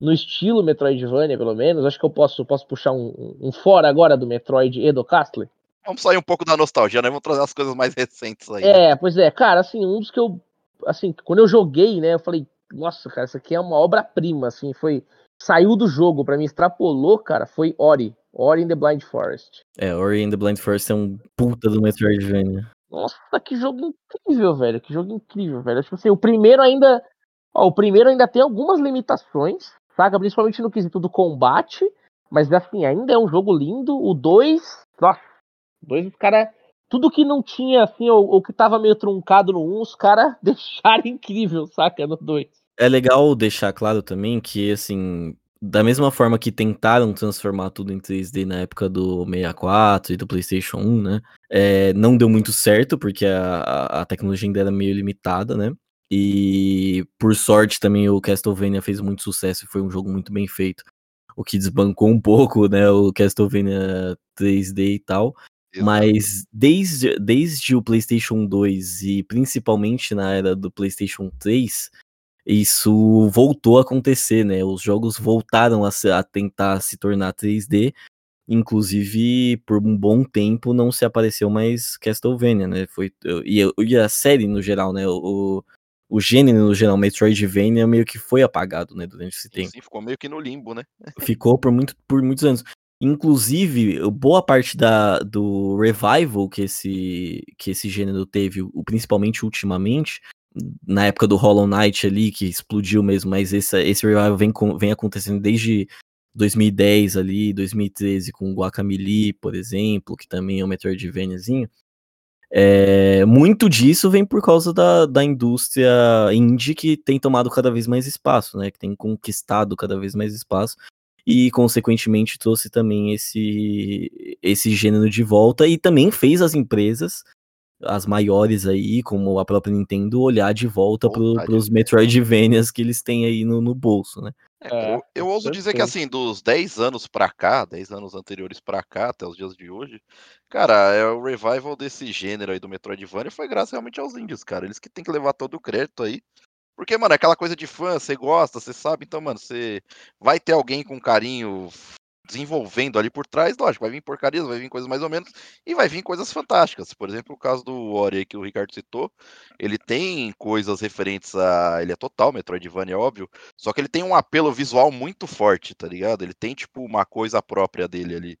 no estilo Metroidvania, pelo menos, acho que eu posso, posso puxar um, um fora agora do Metroid e do Castle. Vamos sair um pouco da nostalgia, né? Vamos trazer as coisas mais recentes aí. É, pois é, cara, assim, um dos que eu. Assim, quando eu joguei, né, eu falei, nossa, cara, isso aqui é uma obra-prima, assim, foi. Saiu do jogo, para mim, extrapolou, cara, foi Ori. Ori in the Blind Forest. É, Ori in the Blind Forest é um puta do Metroidvania. Nossa, que jogo incrível, velho. Que jogo incrível, velho. Tipo assim, o primeiro ainda. Ó, o primeiro ainda tem algumas limitações, saca? Principalmente no quesito do combate. Mas assim, ainda é um jogo lindo. O 2. Nossa. O 2, os caras. Tudo que não tinha, assim, ou, ou que tava meio truncado no 1, um, os caras deixaram incrível, saca? No 2. É legal deixar claro também que, assim, da mesma forma que tentaram transformar tudo em 3D na época do 64 e do PlayStation 1, né? É, não deu muito certo, porque a, a tecnologia ainda era meio limitada, né? E por sorte também o Castlevania fez muito sucesso e foi um jogo muito bem feito. O que desbancou um pouco, né? O Castlevania 3D e tal. Exato. Mas desde, desde o PlayStation 2 e principalmente na era do PlayStation 3, isso voltou a acontecer, né? Os jogos voltaram a, se, a, tentar se tornar 3D. Inclusive, por um bom tempo não se apareceu mais Castlevania, né? Foi, e, e a série no geral, né? O, o gênero no geral, Metroidvania, meio que foi apagado, né? Durante esse tempo. Sim, ficou meio que no limbo, né? ficou por, muito, por muitos anos. Inclusive, boa parte da, do revival que esse, que esse gênero teve, principalmente ultimamente, na época do Hollow Knight ali, que explodiu mesmo, mas esse, esse revival vem, vem acontecendo desde 2010 ali, 2013 com o Guacamelee, por exemplo, que também é um Metroidvaniazinho. É, muito disso vem por causa da, da indústria indie que tem tomado cada vez mais espaço, né? Que tem conquistado cada vez mais espaço e, consequentemente, trouxe também esse, esse gênero de volta e também fez as empresas as maiores aí, como a própria Nintendo, olhar de volta para os Metroidvanias que eles têm aí no, no bolso, né? É, eu, eu ouso dizer que assim, dos 10 anos pra cá, 10 anos anteriores pra cá, até os dias de hoje, cara, é o revival desse gênero aí do Metroidvania foi graças realmente aos índios, cara. Eles que tem que levar todo o crédito aí. Porque, mano, é aquela coisa de fã, você gosta, você sabe, então, mano, você vai ter alguém com carinho desenvolvendo ali por trás, lógico, vai vir porcarias, vai vir coisas mais ou menos, e vai vir coisas fantásticas. Por exemplo, o caso do Ori que o Ricardo citou, ele tem coisas referentes a. Ele é total Metroidvania, é óbvio, só que ele tem um apelo visual muito forte, tá ligado? Ele tem, tipo, uma coisa própria dele ali.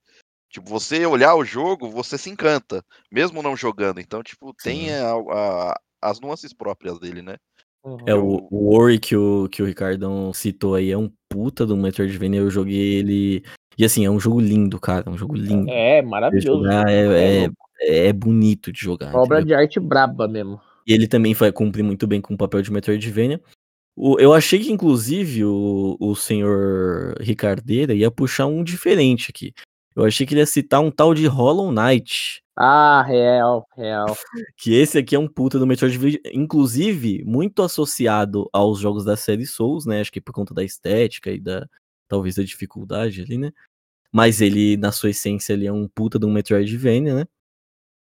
Tipo, você olhar o jogo, você se encanta, mesmo não jogando. Então, tipo, tem a, a, as nuances próprias dele, né? Uhum. É, o, o Ori que o, que o Ricardão citou aí é um puta do Metroidvania. Eu joguei ele e assim, é um jogo lindo, cara. É um jogo lindo. É, maravilhoso. É, é, é, é, bonito de jogar. Obra entendeu? de arte braba mesmo. E ele também vai cumprir muito bem com o papel de Metroidvania. O, eu achei que, inclusive, o, o senhor Ricardeira ia puxar um diferente aqui. Eu achei que ele ia citar um tal de Hollow Knight. Ah, real, real. Que esse aqui é um puta do Metroidvania, inclusive, muito associado aos jogos da série Souls, né? Acho que por conta da estética e da talvez da dificuldade ali, né? Mas ele, na sua essência, ele é um puta de um Metroidvania, né?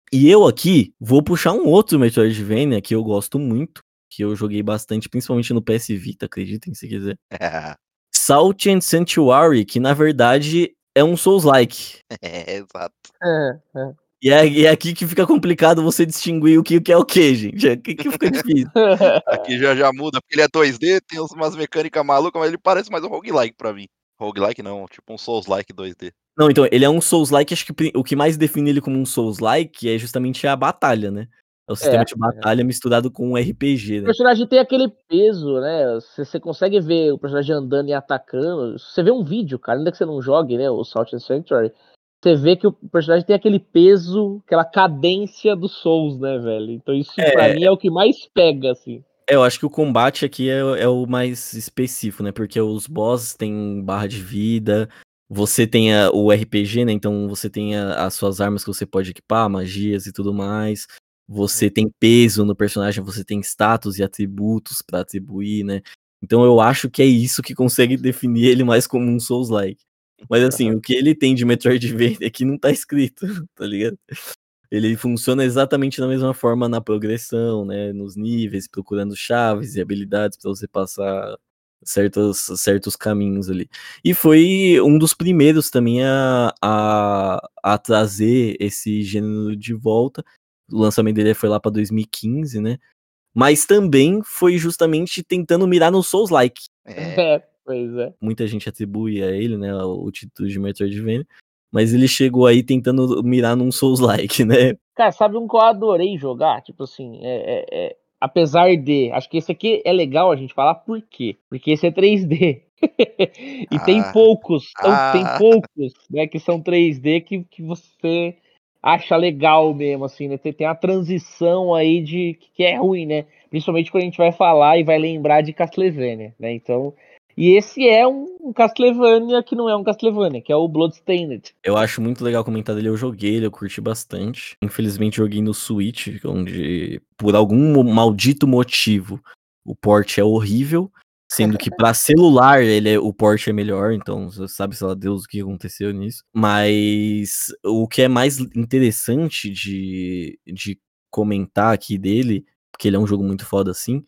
E eu aqui vou puxar um outro Metroidvania que eu gosto muito, que eu joguei bastante, principalmente no PS Vita, acreditem se quiser. Salt and Sanctuary, que na verdade é um Souls-like. É, exato. É, é. E é, é, aqui que fica complicado você distinguir o que, o que é o que, gente. Aqui que fica difícil. aqui já, já muda, porque ele é 2D, tem umas mecânicas malucas, mas ele parece mais um roguelike pra mim. Roguelike não, tipo um Souls-like 2D. Não, então, ele é um Souls-like, acho que o que mais define ele como um Souls-like é justamente a batalha, né? É o sistema é, de batalha é. misturado com um RPG, né? O personagem tem aquele peso, né? Você, você consegue ver o personagem andando e atacando. Você vê um vídeo, cara, ainda que você não jogue, né? O Salt and Sanctuary, você vê que o personagem tem aquele peso, aquela cadência do Souls, né, velho? Então isso é, pra mim é o que mais pega, assim. É, eu acho que o combate aqui é, é, o mais específico, né? Porque os bosses têm barra de vida, você tem a, o RPG, né? Então você tem a, as suas armas que você pode equipar, magias e tudo mais. Você tem peso no personagem, você tem status e atributos para atribuir, né? Então eu acho que é isso que consegue definir ele mais como um Souls-like. Mas assim, o que ele tem de Metroidvania aqui não tá escrito, tá ligado? Ele funciona exatamente da mesma forma na progressão, né? Nos níveis, procurando chaves e habilidades para você passar certos, certos caminhos ali. E foi um dos primeiros também a, a, a trazer esse gênero de volta. O lançamento dele foi lá para 2015, né? Mas também foi justamente tentando mirar no Souls-like. É. pois é. Muita gente atribui a ele, né, o título de Metroidvania. Mas ele chegou aí tentando mirar num Souls-like, né? Cara, sabe um que eu adorei jogar? Tipo assim, é, é, é apesar de. Acho que esse aqui é legal a gente falar por quê? Porque esse é 3D. e ah, tem poucos, ah. tem poucos, né, que são 3D que, que você acha legal mesmo, assim, né? Tem, tem a transição aí de que é ruim, né? Principalmente quando a gente vai falar e vai lembrar de Castlevania, né? Então, e esse é um, Castlevania que não é um Castlevania, que é o Bloodstained. Eu acho muito legal comentar dele, eu joguei ele, eu curti bastante. Infelizmente joguei no Switch, onde por algum maldito motivo o port é horrível. Sendo que para celular ele é, o port é melhor, então sabe, sei lá, Deus o que aconteceu nisso. Mas o que é mais interessante de, de comentar aqui dele, porque ele é um jogo muito foda assim,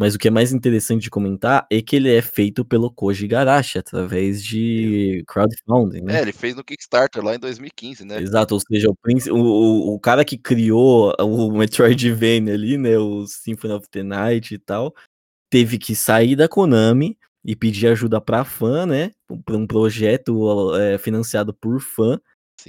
mas o que é mais interessante de comentar é que ele é feito pelo Koji Garashi, através de crowdfunding, né? É, ele fez no Kickstarter lá em 2015, né? Exato, ou seja, o, o, o cara que criou o Metroidvania ali, né, o Symphony of the Night e tal, teve que sair da Konami e pedir ajuda para fã, né, para um projeto é, financiado por fã,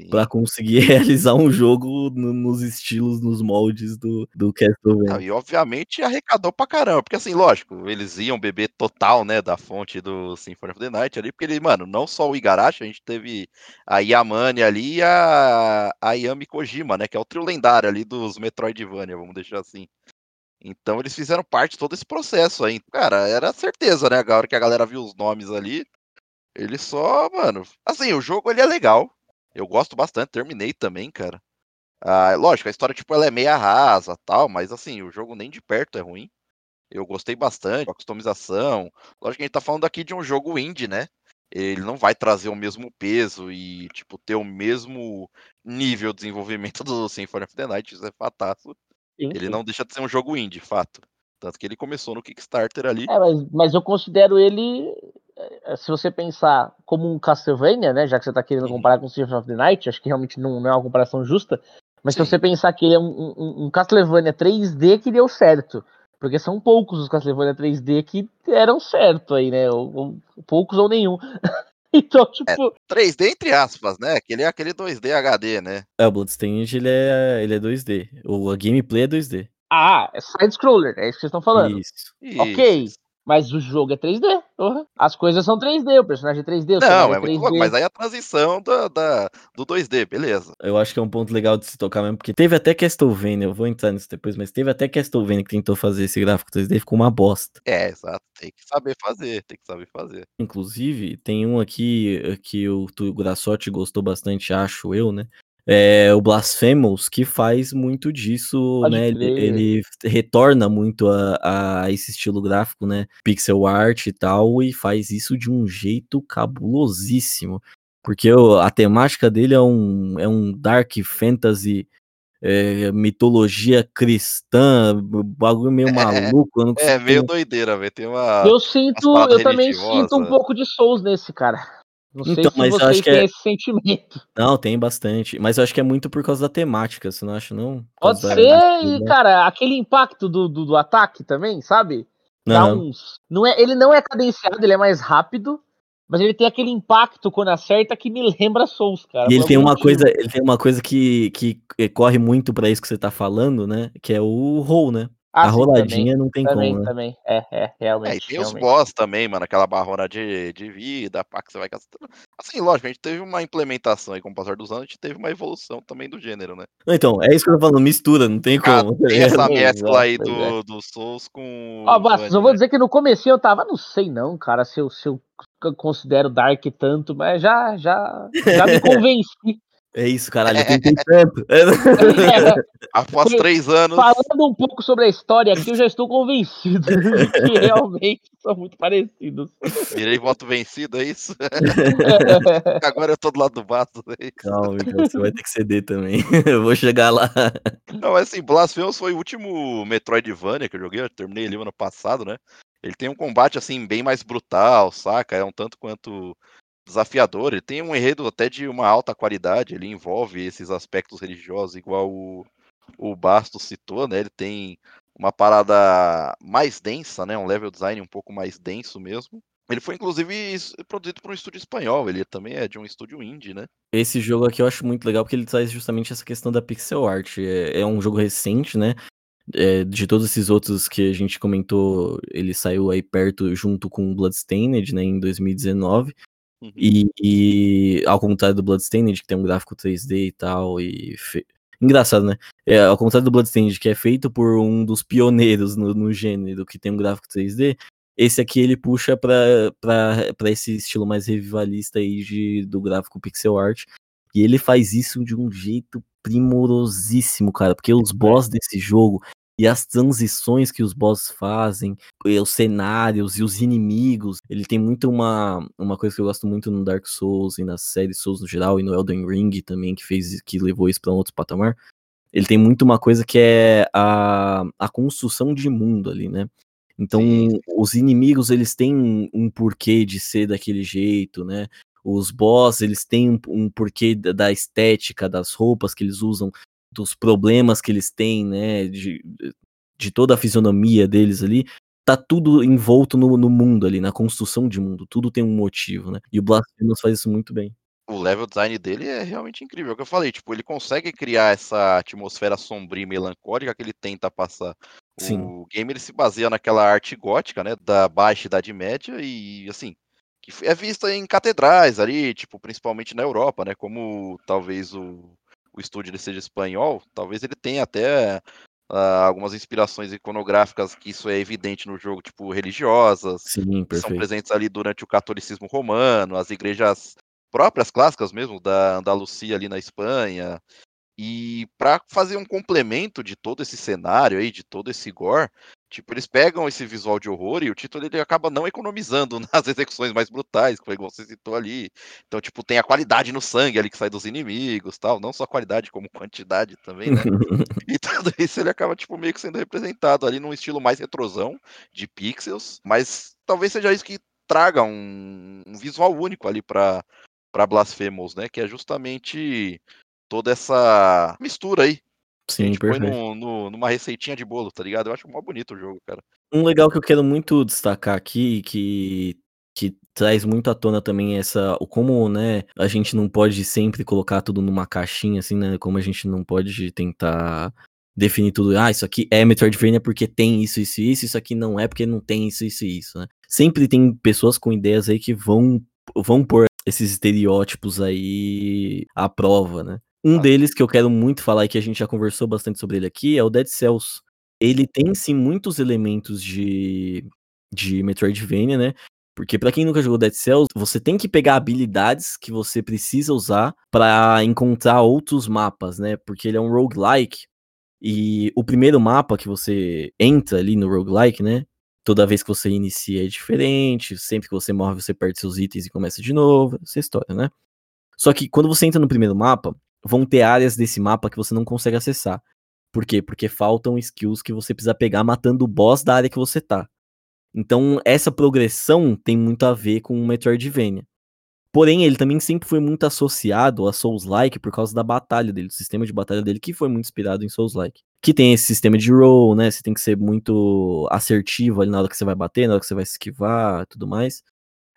para conseguir realizar um jogo no, nos estilos, nos moldes do, do Castlevania. e obviamente arrecadou pra caramba, porque assim, lógico, eles iam beber total, né, da fonte do Symphony of the Night ali, porque ele, mano, não só o Igarashi, a gente teve a Yamane ali e a, a Yami Kojima, né, que é o trio lendário ali dos Metroidvania, vamos deixar assim. Então eles fizeram parte de todo esse processo aí. Cara, era certeza, né, agora que a galera viu os nomes ali, ele só, mano, assim, o jogo ele é legal, eu gosto bastante, terminei também, cara. Ah, lógico, a história, tipo, ela é meia rasa tal, mas assim, o jogo nem de perto é ruim. Eu gostei bastante, a customização. Lógico que a gente tá falando aqui de um jogo indie, né? Ele não vai trazer o mesmo peso e, tipo, ter o mesmo nível de desenvolvimento do Symphony of the Night, isso é fato. Ele não deixa de ser um jogo indie, fato. Tanto que ele começou no Kickstarter ali. É, mas, mas eu considero ele se você pensar como um Castlevania, né, já que você está querendo comparar com Symphony of the Night, acho que realmente não, não é uma comparação justa, mas Sim. se você pensar que ele é um, um, um, Castlevania 3D que deu certo, porque são poucos os Castlevania 3D que deram certo aí, né, ou, ou, poucos ou nenhum. então, tipo... É, 3D entre aspas, né, aquele é aquele 2D HD, né. É, o Bloodstained ele é, ele é 2D, o a gameplay é 2D. Ah, é side-scroller, é isso que vocês estão falando. Isso. Ok, isso. Mas o jogo é 3D. Uhum. As coisas são 3D, o personagem é 3D. Não, é, é muito louco, mas aí a transição da, da, do 2D, beleza. Eu acho que é um ponto legal de se tocar mesmo, porque teve até Castlevania, eu vou entrar nisso depois, mas teve até Castlevania que tentou fazer esse gráfico 3D e ficou uma bosta. É, exato. Tem que saber fazer, tem que saber fazer. Inclusive, tem um aqui que o Grassotti gostou bastante, acho eu, né? É, o Blasphemous, que faz muito disso, Pode né? Ele, ele, retorna muito a, a, esse estilo gráfico, né? Pixel art e tal, e faz isso de um jeito cabulosíssimo. Porque a temática dele é um, é um dark fantasy, é, mitologia cristã, bagulho meio maluco. é, meio doideira, velho. Tem uma. Eu sinto, eu também sinto um pouco de Souls nesse, cara. Não sei então, se mas acho que é... esse sentimento. Não, tem bastante. Mas eu acho que é muito por causa da temática, você não acha, não? Pode ser, e, cara, aquele impacto do, do, do, ataque também, sabe? Não. uns. Não é, ele não é cadenciado, ele é mais rápido, mas ele tem aquele impacto quando acerta que me lembra Souls, cara. E ele tem uma coisa, ele tem uma coisa que, que corre muito para isso que você tá falando, né? Que é o roll, né? Ah, a roladinha também, não tem também, como, né? Também, é, é, realmente. É, e tem realmente. os boss também, mano, aquela barrona de, de vida, pá, que você vai gastando. Assim, lógico, a gente teve uma implementação aí com o passar dos anos, a gente teve uma evolução também do gênero, né? Então, é isso que eu tô falando, mistura, não tem ah, como. tem essa mescla aí do, é. do Souls com. Ó, Bastos, eu vou dizer que no começo eu tava, não sei não, cara, se eu, se eu considero Dark tanto, mas já, já, já me convenci. É isso, caralho, eu tentei tanto. Após três anos. Falando um pouco sobre a história aqui, eu já estou convencido de que realmente são muito parecidos. Virei voto vencido, é isso? Agora eu tô do lado do Bato. É Calma, então você vai ter que ceder também. Eu vou chegar lá. Não, é assim, Blasphemous foi o último Metroidvania que eu joguei, eu terminei ele ano passado, né? Ele tem um combate, assim, bem mais brutal, saca? É um tanto quanto desafiador. Ele tem um enredo até de uma alta qualidade. Ele envolve esses aspectos religiosos, igual o, o Bastos citou, né? Ele tem uma parada mais densa, né? Um level design um pouco mais denso mesmo. Ele foi, inclusive, produzido por um estúdio espanhol. Ele também é de um estúdio indie, né? Esse jogo aqui eu acho muito legal porque ele traz justamente essa questão da pixel art. É, é um jogo recente, né? É, de todos esses outros que a gente comentou, ele saiu aí perto junto com Bloodstained, né, em 2019. Uhum. E, e, ao contrário do Bloodstained, que tem um gráfico 3D e tal, e fe... engraçado, né? É, ao contrário do Bloodstained, que é feito por um dos pioneiros no, no gênero, que tem um gráfico 3D, esse aqui ele puxa para esse estilo mais revivalista aí de, do gráfico pixel art. E ele faz isso de um jeito primorosíssimo, cara, porque os boss desse jogo e as transições que os bosses fazem, os cenários e os inimigos. Ele tem muito uma, uma coisa que eu gosto muito no Dark Souls e na série Souls no geral e no Elden Ring também, que fez que levou isso para um outro patamar. Ele tem muito uma coisa que é a, a construção de mundo ali, né? Então, Sim. os inimigos, eles têm um porquê de ser daquele jeito, né? Os boss, eles têm um, um porquê da estética das roupas que eles usam dos problemas que eles têm, né, de, de toda a fisionomia deles ali, tá tudo envolto no, no mundo ali, na construção de mundo, tudo tem um motivo, né, e o Blasphemous faz isso muito bem. O level design dele é realmente incrível, é o que eu falei, tipo, ele consegue criar essa atmosfera sombria e melancólica que ele tenta passar. Sim. O game ele se baseia naquela arte gótica, né, da Baixa Idade Média e, assim, que é vista em catedrais ali, tipo, principalmente na Europa, né, como talvez o o estúdio ele seja espanhol, talvez ele tenha até uh, algumas inspirações iconográficas que isso é evidente no jogo, tipo religiosas, Sim, que são presentes ali durante o catolicismo romano, as igrejas próprias clássicas mesmo da Andalucia ali na Espanha. E para fazer um complemento de todo esse cenário aí, de todo esse gore, Tipo, eles pegam esse visual de horror e o título ele acaba não economizando nas execuções mais brutais, que foi igual você citou ali. Então, tipo, tem a qualidade no sangue ali que sai dos inimigos, tal, não só qualidade como quantidade também, né? e tudo isso ele acaba tipo meio que sendo representado ali num estilo mais retrosão de pixels, mas talvez seja isso que traga um, um visual único ali para para Blasphemous, né, que é justamente toda essa mistura aí Sim, a gente põe no, no, numa receitinha de bolo, tá ligado? Eu acho mó bonito o jogo, cara. Um legal que eu quero muito destacar aqui, que, que traz muito à tona também essa. O como, né, a gente não pode sempre colocar tudo numa caixinha, assim, né? Como a gente não pode tentar definir tudo. Ah, isso aqui é Metroidvania porque tem isso, isso e isso, isso aqui não é porque não tem isso, isso e isso, né? Sempre tem pessoas com ideias aí que vão, vão pôr esses estereótipos aí à prova, né? Um ah. deles que eu quero muito falar e que a gente já conversou bastante sobre ele aqui é o Dead Cells. Ele tem sim muitos elementos de, de Metroidvania, né? Porque para quem nunca jogou Dead Cells, você tem que pegar habilidades que você precisa usar para encontrar outros mapas, né? Porque ele é um roguelike e o primeiro mapa que você entra ali no roguelike, né? Toda vez que você inicia é diferente, sempre que você morre você perde seus itens e começa de novo, essa história, né? Só que quando você entra no primeiro mapa, vão ter áreas desse mapa que você não consegue acessar. Por quê? Porque faltam skills que você precisa pegar matando o boss da área que você tá. Então, essa progressão tem muito a ver com o Metroidvania. Porém, ele também sempre foi muito associado a Souls-like por causa da batalha dele, do sistema de batalha dele, que foi muito inspirado em Souls-like. Que tem esse sistema de roll, né? Você tem que ser muito assertivo ali na hora que você vai bater, na hora que você vai esquivar tudo mais.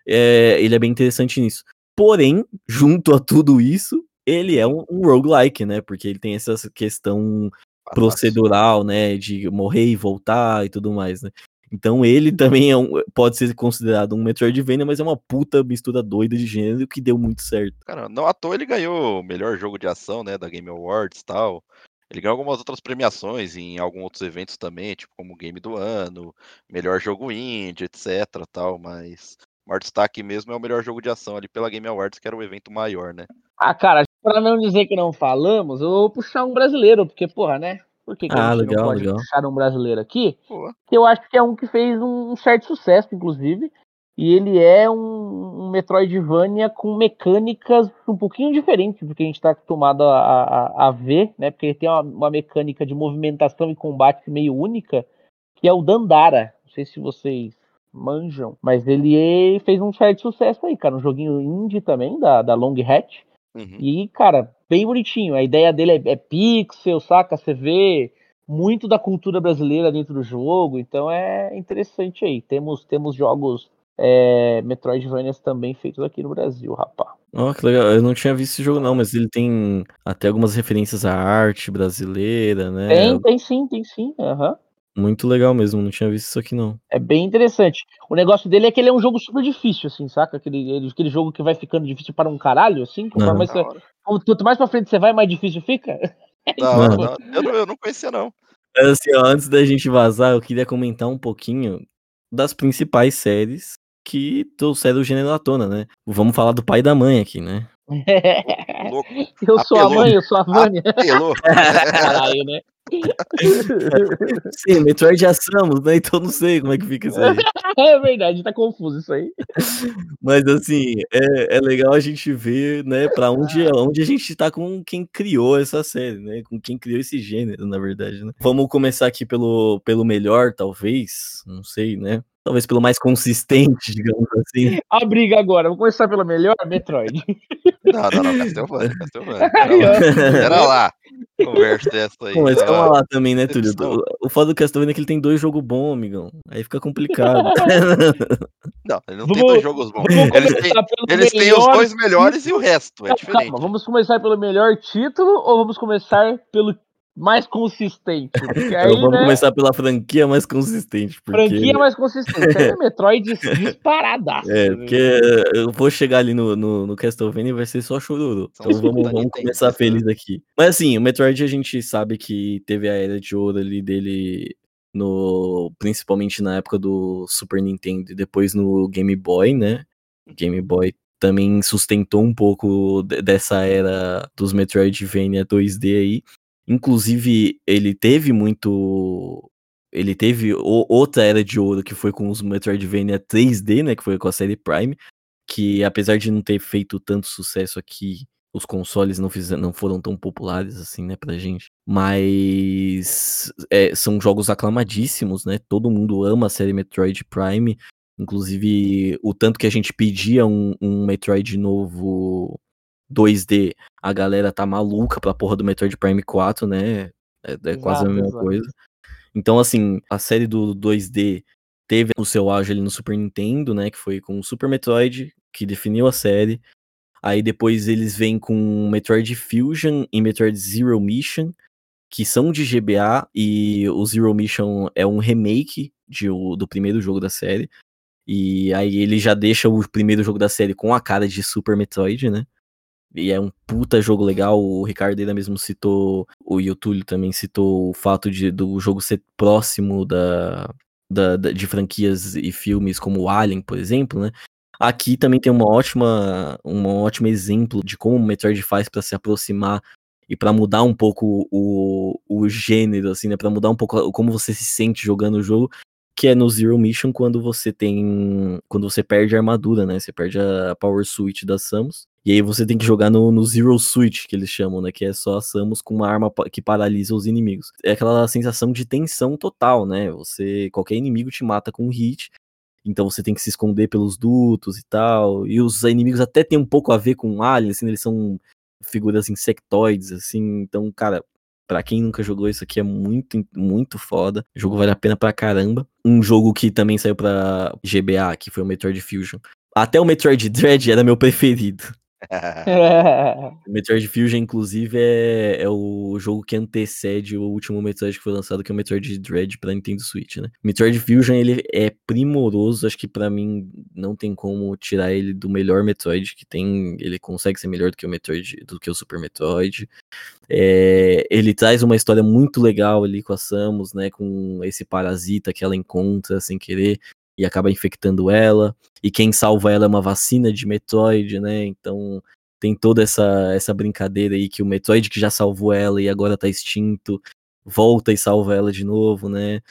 É, ele é bem interessante nisso. Porém, junto a tudo isso, ele é um, um roguelike, né? Porque ele tem essa questão procedural, né? De morrer e voltar e tudo mais, né? Então ele também é um, pode ser considerado um Metroidvania, mas é uma puta mistura doida de gênero que deu muito certo. Cara, não à toa ele ganhou o melhor jogo de ação, né, da Game Awards e tal. Ele ganhou algumas outras premiações em alguns outros eventos também, tipo como Game do Ano, melhor jogo indie, etc, tal, mas o maior destaque mesmo é o melhor jogo de ação ali pela Game Awards, que era o evento maior, né? Ah, cara, pra não dizer que não falamos, eu vou puxar um brasileiro, porque, porra, né? Por que, que Ah, a gente legal, não pode legal. puxar um brasileiro aqui? Pô, Que eu acho que é um que fez um certo sucesso, inclusive. E ele é um, um Metroidvania com mecânicas um pouquinho diferentes do que a gente está acostumado a, a, a ver, né? Porque ele tem uma, uma mecânica de movimentação e combate meio única, que é o Dandara. Não sei se vocês manjam, mas ele fez um certo sucesso aí, cara. Um joguinho indie também, da, da Long Hatch. Uhum. E, cara, bem bonitinho. A ideia dele é, é pixel, saca? Você vê muito da cultura brasileira dentro do jogo, então é interessante aí. Temos, temos jogos é, Metroidvanias também feitos aqui no Brasil, rapá. Ó, que legal. Eu não tinha visto esse jogo, não, mas ele tem até algumas referências à arte brasileira, né? Tem, tem sim, tem sim. aham. Muito legal mesmo, não tinha visto isso aqui, não. É bem interessante. O negócio dele é que ele é um jogo super difícil, assim, saca? Aquele, ele- aquele jogo que vai ficando difícil para um caralho, assim. Mais você- quanto mais pra frente você vai, mais difícil fica. Hora, Mano. da hora. Eu, não, eu não conhecia, não. Assim, ó, antes da gente vazar, eu queria comentar um pouquinho das principais séries que trouxeram o gênero à tona, né? Vamos falar do pai e da mãe aqui, né? Louco. eu sou a Apelou. mãe, eu sou a Vânia. Apelou. Caralho, né? Sim, Metroid já Samus, né? Então não sei como é que fica isso aí. É verdade, tá confuso isso aí. Mas assim, é, é legal a gente ver, né, pra onde, onde a gente tá com quem criou essa série, né? Com quem criou esse gênero, na verdade, né? Vamos começar aqui pelo, pelo melhor, talvez. Não sei, né? Talvez pelo mais consistente, digamos assim. A briga agora, vou começar pela melhor, Metroid. Não, não, não. Castlevania, Castlevania. Aí, Pera lá. Conversa dessa aí. Pô, mas calma lá também, né, Túlio? O, o foda do Castlevania é que ele tem dois jogos bons, amigão. Aí fica complicado. Não, ele não Vamos- tem dois jogos bons. Eles têm, pelo eles têm os dois melhores e o resto. É diferente. calma, vamos começar pelo melhor título ou vamos começar pelo mais consistente? Porque aí, Então, vamos né, começar pela franquia mais consistente. Porque... franquia mais consistente. É Metroid disparadaço. É, né? porque eu vou chegar ali no, no, no Castlevania e vai ser só chororô. Então os vamos, vamos começar né? feliz aqui. Mas assim, o Metroid a gente sabe que teve a era de ouro ali dele, no, principalmente na época do Super Nintendo e depois no Game Boy, né? Game Boy também sustentou um pouco de- dessa era dos Metroidvania 2D aí. Inclusive, ele teve muito. Ele teve o- outra era de ouro que foi com os Metroidvania 3D, né? Que foi com a série Prime. Que apesar de não ter feito tanto sucesso aqui, os consoles não, fizeram, não foram tão populares assim, né, pra gente. Mas é, são jogos aclamadíssimos, né? Todo mundo ama a série Metroid Prime. Inclusive, o tanto que a gente pedia um, um Metroid novo 2D, a galera tá maluca pra porra do Metroid Prime 4, né? É, é quase a Exato, mesma exato. coisa. Então, assim, a série do 2D teve o seu auge ali no Super Nintendo, né? Que foi com o Super Metroid, que definiu a série. Aí depois eles vêm com Metroid Fusion e Metroid Zero Mission, que são de GBA, e o Zero Mission é um remake de, do primeiro jogo da série. E aí ele já deixa o primeiro jogo da série com a cara de Super Metroid, né? E é um puta jogo legal. O Ricardo ainda mesmo citou, o Yotulio também citou o fato de, do jogo ser próximo da, da, da- de franquias e filmes como o Alien, por exemplo, né? Aqui também tem uma ótima, um ótimo exemplo de como o Metroid faz pra se aproximar e pra mudar um pouco o, o gênero, assim, né? Pra mudar um pouco como você se sente jogando o jogo, que é no Zero Mission quando você tem. Quando você perde a armadura, né? Você perde a Power Switch da Samus. E aí você tem que jogar no, no Zero Switch, que eles chamam, né? Que é só Samus com uma arma que paralisa os inimigos. É aquela sensação de tensão total, né? Você. Qualquer inimigo te mata com um hit. Então você tem que se esconder pelos dutos e tal. E os inimigos até tem um pouco a ver com Alien, assim, eles são figuras insectoides, assim. Então, cara, Pra quem nunca jogou isso aqui é muito, muito foda. O jogo vale a pena pra caramba. Um jogo que também saiu pra GBA, que foi o Metroid Fusion. Até o Metroid Dread era meu preferido. Metroid Fusion, inclusive, é, é o jogo que antecede o último Metroid que foi lançado, que é o Metroid Dread pra Nintendo Switch, né? Metroid Fusion, ele é primoroso, acho que pra mim não tem como tirar ele do melhor Metroid que tem, ele consegue ser melhor do que o Metroid, do que o Super Metroid. É, ele traz uma história muito legal ali com a Samus, né? Com esse parasita que ela encontra sem querer e acaba infectando ela. E quem salva ela é uma vacina de Metroid, né? Então tem toda essa, essa brincadeira aí que o Metroid que já salvou ela e agora tá extinto, volta e salva ela de novo, né?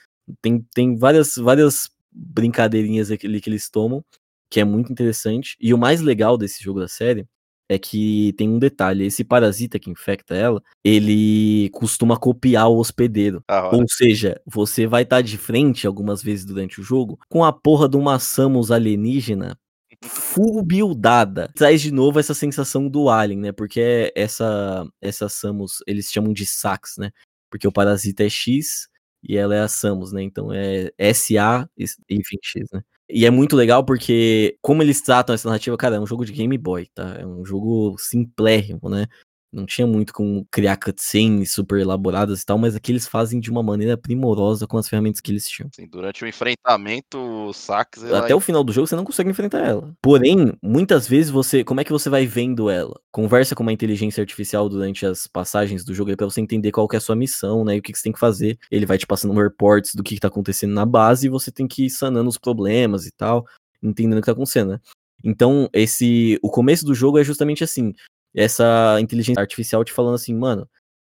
Tem, tem várias, várias brincadeirinhas ali que eles tomam, que é muito interessante. E o mais legal desse jogo da série é que tem um detalhe: esse parasita que infecta ela, ele costuma copiar o hospedeiro. Ou seja, você vai estar tá de frente algumas vezes durante o jogo com a porra de uma Samus alienígena full buildada. Traz de novo essa sensação do Alien, né? Porque essa, essa Samus, eles chamam de Sax, né? Porque o parasita é X e ela é a Samus, né? Então é SA enfim, X, né? E é muito legal porque, como eles tratam essa narrativa, cara, é um jogo de Game Boy, tá? É um jogo simplérrimo, né? Não tinha muito como criar cutscenes super elaboradas e tal, mas aqui eles fazem de uma maneira primorosa com as ferramentas que eles tinham. Sim, durante o enfrentamento, o Sax. Até ela... o final do jogo você não consegue enfrentar ela. Porém, muitas vezes você. Como é que você vai vendo ela? Conversa com uma inteligência artificial durante as passagens do jogo aí pra você entender qual que é a sua missão, né? E o que, que você tem que fazer. Ele vai te passando reports do que, que tá acontecendo na base e você tem que ir sanando os problemas e tal, entendendo o que tá acontecendo, né? Então, esse. O começo do jogo é justamente assim essa inteligência artificial te falando assim, mano,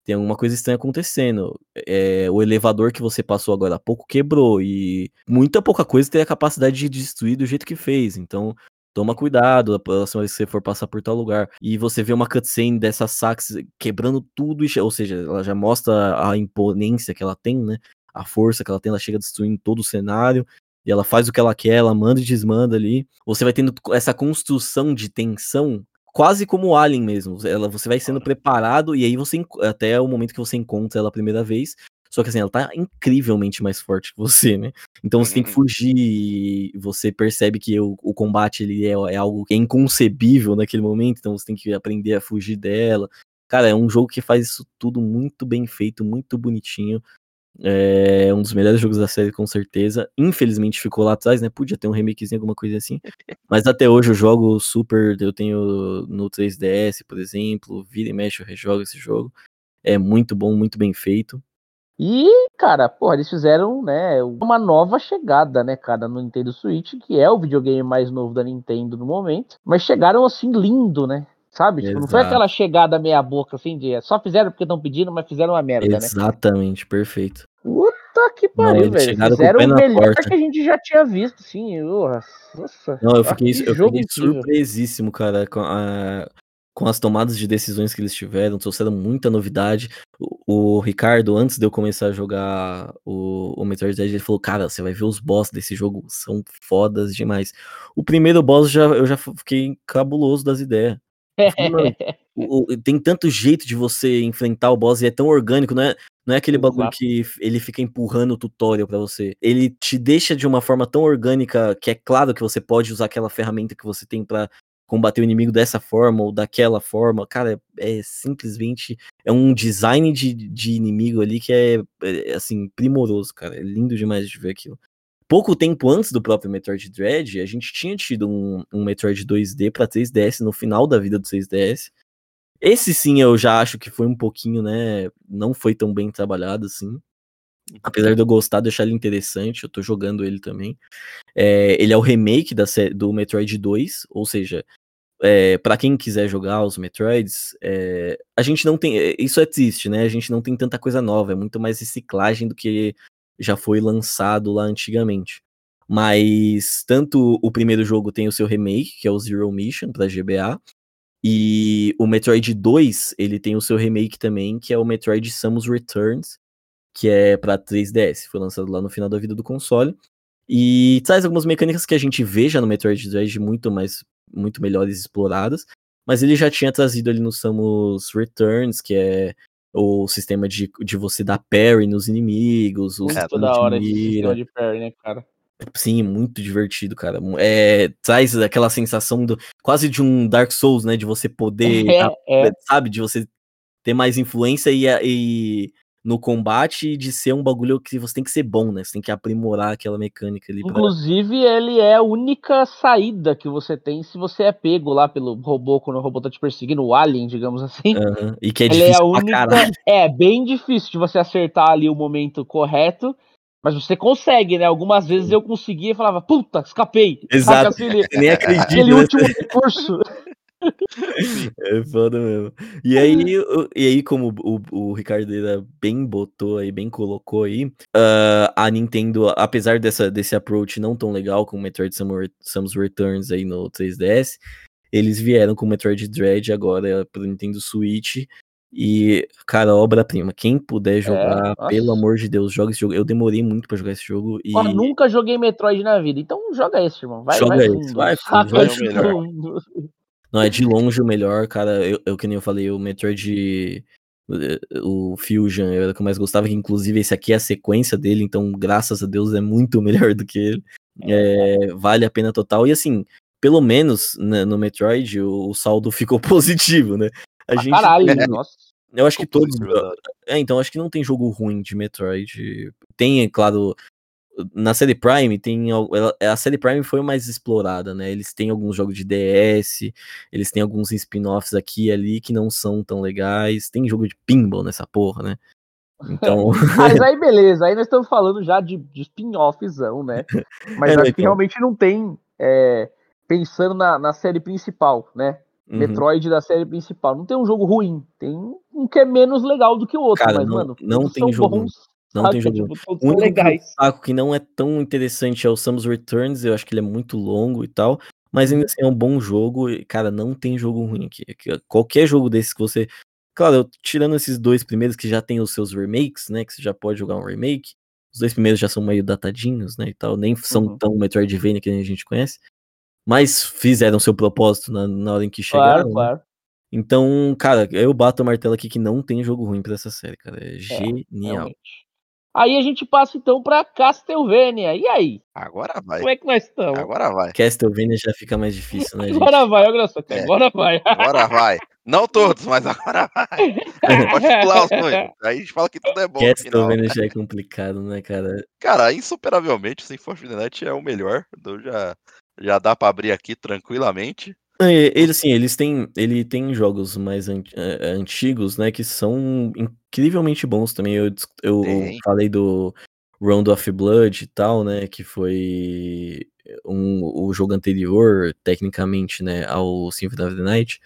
tem alguma coisa estranha acontecendo. É, o elevador que você passou agora há pouco quebrou e muita pouca coisa tem a capacidade de destruir do jeito que fez. Então, toma cuidado da próxima vez que você for passar por tal lugar. E você vê uma cutscene dessa Sax quebrando tudo, ou seja, ela já mostra a imponência que ela tem, né? A força que ela tem, ela chega destruindo todo o cenário. E ela faz o que ela quer, ela manda e desmanda ali. Você vai tendo essa construção de tensão quase como o Alien mesmo. Ela, você vai sendo preparado e aí você até o momento que você encontra ela a primeira vez. Só que assim, ela tá incrivelmente mais forte que você, né? Então você tem que uhum. fugir e você percebe que o, o combate ele é, é algo que é inconcebível naquele momento, então você tem que aprender a fugir dela. Cara, é um jogo que faz isso tudo muito bem feito, muito bonitinho. É um dos melhores jogos da série, com certeza. Infelizmente ficou lá atrás, né? Podia ter um remakezinho, alguma coisa assim. Mas até hoje eu jogo super. Eu tenho no 3DS, por exemplo. Vira e mexe, eu rejogo esse jogo. É muito bom, muito bem feito. E, cara, porra, eles fizeram, né, uma nova chegada, né, cara, no Nintendo Switch, que é o videogame mais novo da Nintendo no momento. Mas chegaram assim lindo, né? Sabe? Tipo, não foi aquela chegada meia boca assim de só fizeram porque estão pedindo, mas fizeram uma merda, Exatamente, né? Exatamente, perfeito. Puta que pariu, não, velho. Fizeram o, o melhor porta. que a gente já tinha visto, sim. Nossa. Não, eu fiquei, eu fiquei surpresíssimo, cara, com, a, com as tomadas de decisões que eles tiveram. Trouxeram muita novidade. O, o Ricardo, antes de eu começar a jogar o, o Metroid Dread, ele falou: Cara, você vai ver os boss desse jogo, são fodas demais. O primeiro boss já, eu já fiquei cabuloso das ideias. o, o, tem tanto jeito de você enfrentar o boss e é tão orgânico, não é, não é aquele Exato. bagulho que ele fica empurrando o tutorial para você. Ele te deixa de uma forma tão orgânica que é claro que você pode usar aquela ferramenta que você tem para combater o inimigo dessa forma ou daquela forma. Cara, é, é simplesmente é um design de, de inimigo ali que é, é, assim primoroso, cara. É lindo demais de ver aquilo pouco tempo antes do próprio Metroid Dread, a gente tinha tido um, um Metroid 2D para 3DS no final da vida do 3DS. Esse sim eu já acho que foi um pouquinho, né? Não foi tão bem trabalhado assim. Apesar de eu gostar, deixar ele interessante, eu tô jogando ele também. É, ele é o remake da, do Metroid 2, ou seja, é, para quem quiser jogar os Metroids, é, a gente não tem. É, isso é triste, né? A gente não tem tanta coisa nova, é muito mais reciclagem do que já foi lançado lá antigamente. Mas tanto o primeiro jogo tem o seu remake, que é o Zero Mission para GBA, e o Metroid 2, ele tem o seu remake também, que é o Metroid Samus Returns, que é para 3DS, foi lançado lá no final da vida do console. E traz algumas mecânicas que a gente vê já no Metroid Dread muito mais muito melhores exploradas, mas ele já tinha trazido ali no Samus Returns, que é o sistema de, de você dar parry nos inimigos, o é, toda hora esse sistema de parry, né, cara? Sim, muito divertido, cara. É, traz aquela sensação do quase de um Dark Souls, né? De você poder, é, é. sabe, de você ter mais influência e, e no combate de ser um bagulho que você tem que ser bom, né? Você tem que aprimorar aquela mecânica ali. Inclusive, pra... ele é a única saída que você tem se você é pego lá pelo robô, quando o robô tá te perseguindo, o alien, digamos assim. Uhum. E que é ele difícil é a única... É, bem difícil de você acertar ali o momento correto. Mas você consegue, né? Algumas vezes eu conseguia e falava, puta, escapei. Exato. Assim, ele... Nem acredito. Aquele né? último recurso. É foda mesmo. E aí, o- e aí como o, o Ricardeira bem botou aí, bem colocou aí, ah, a Nintendo, apesar dessa, desse approach não tão legal com o Metroid Samus Samus Returns aí no 3DS, eles vieram com o Metroid Dread agora pro Nintendo Switch. E, cara, obra-prima. Quem puder jogar, nossa. pelo amor de Deus, joga esse jogo. Eu demorei muito pra jogar esse jogo e. Ó, nunca joguei Metroid na vida, então joga esse, irmão. Vai, Joga vai esse, fundo. vai fundo, Saca vai fundo. Não, é de longe o melhor, cara. Eu, eu que nem eu falei, o Metroid. eh, O Fusion era o que eu mais gostava, que inclusive esse aqui é a sequência dele, então graças a Deus é muito melhor do que ele. É, vale a pena total. E assim, pelo menos né, no Metroid o, o saldo ficou positivo, né? A gente. caralho, É. nossa. Eu acho que todos. É, então, acho que não tem jogo ruim de Metroid. Tem, é claro. Na série Prime tem. ela- A série Prime foi mais explorada, né? Eles têm alguns jogos de DS, eles têm alguns spin-offs aqui e ali que não são tão legais. Tem jogo de pinball nessa porra, né? Então. Mas aí beleza, aí nós estamos falando já de, de spin-offzão, né? Mas É, acho que então. realmente não tem. é, pensando na, na série principal, né? uhum. Metroid da série principal. Não tem um jogo ruim. Tem um que é menos legal do que o outro. Cara, mas, não- mano, não tem são jogo- bons, não saca? tem jogo Tipo, O único legais. destaco que não é tão interessante é o Samus Returns, eu acho que ele é muito longo e tal, mas ainda assim é um bom jogo, e, cara, não tem jogo ruim aqui. Qualquer jogo desses que você. Claro, eu- tirando esses dois primeiros que já tem os seus remakes, né? Que você já pode jogar um remake. Os dois primeiros já são meio datadinhos, né? E tal, nem são Uhum. tão Metroidvania que a gente conhece. Mas fizeram seu propósito na, na hora em que chegaram. Claro, né? claro. Então, cara, eu bato o martelo aqui que não tem jogo ruim pra essa série, cara. É genial. Realmente. Aí a gente passa então pra Castlevania. E aí? Agora vai. Como é que nós estamos? Agora vai. Castlevania já fica mais difícil, né, gente? Agora vai, olha só, cara. É. Agora vai. Agora vai. Não todos, mas agora vai. Pode pular os noivos. Aí a gente fala que tudo é bom. Castlevania já é complicado, né, cara? Cara, insuperavelmente, Symphony of the Night é o melhor. Então já, já dá pra abrir aqui tranquilamente. É, Ele, assim, eles têm, ele tem jogos mais an- eh, antigos, né, que são incrivelmente bons também. Eu, eu Tem. falei do Round of Blood e tal, né, que foi um, o jogo anterior, tecnicamente, né, ao Symphony of the Night.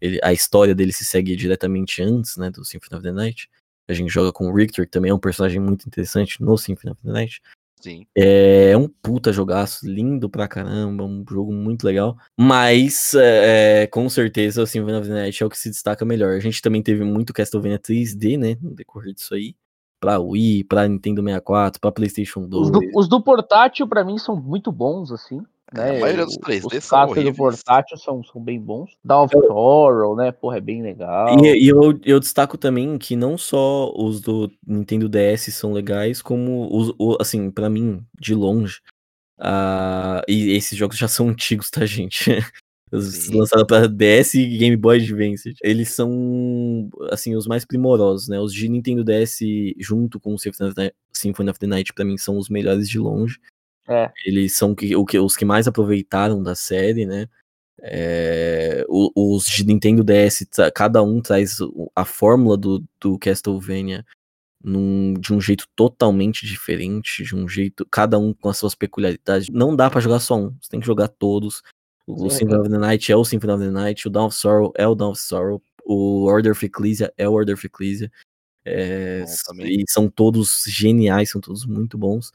Ele, a história dele se segue diretamente antes, né, do Symphony of the Night. A gente joga com o Richter, que também é um personagem muito interessante no Symphony of the Night. Sim. É um puta jogaço, lindo pra caramba, um jogo muito legal. Mas, é, com certeza, o Symphony of the Night é o que se destaca melhor. A gente também teve muito Castlevania 3D, né, no decorrer disso aí. Pra Wii, pra Nintendo 64, pra PlayStation 2. Os do, os do portátil, pra mim, são muito bons, assim. Né? A maioria dos O- 3D os são cascos do portátil são, são bem bons. Dawn of Sorrow, né? Porra, é bem legal. E, e eu, eu destaco também que não só os do Nintendo DS são legais, como os, o- assim, pra mim, de longe. ah, e esses jogos já são antigos, tá, gente? Lançados pra DS e Game Boy Advance. Eles são, assim, os mais primorosos, né? Os de Nintendo DS junto com o Symphony of the- Symphony of the Night, pra mim, são os melhores de longe. É. Eles são que, o que, os que mais aproveitaram da série, né? É, os de Nintendo DS, tra- cada um traz a fórmula do, do Castlevania num- de um jeito totalmente diferente, de um jeito, cada um com as suas peculiaridades. Não dá pra jogar só um, você tem que jogar todos. O Sim. Symphony of the Night é o Symphony of the Night, o Dawn of Sorrow é o Dawn of Sorrow, o Order of Ecclesia é o Order of Ecclesia. É, e são todos geniais, são todos muito bons.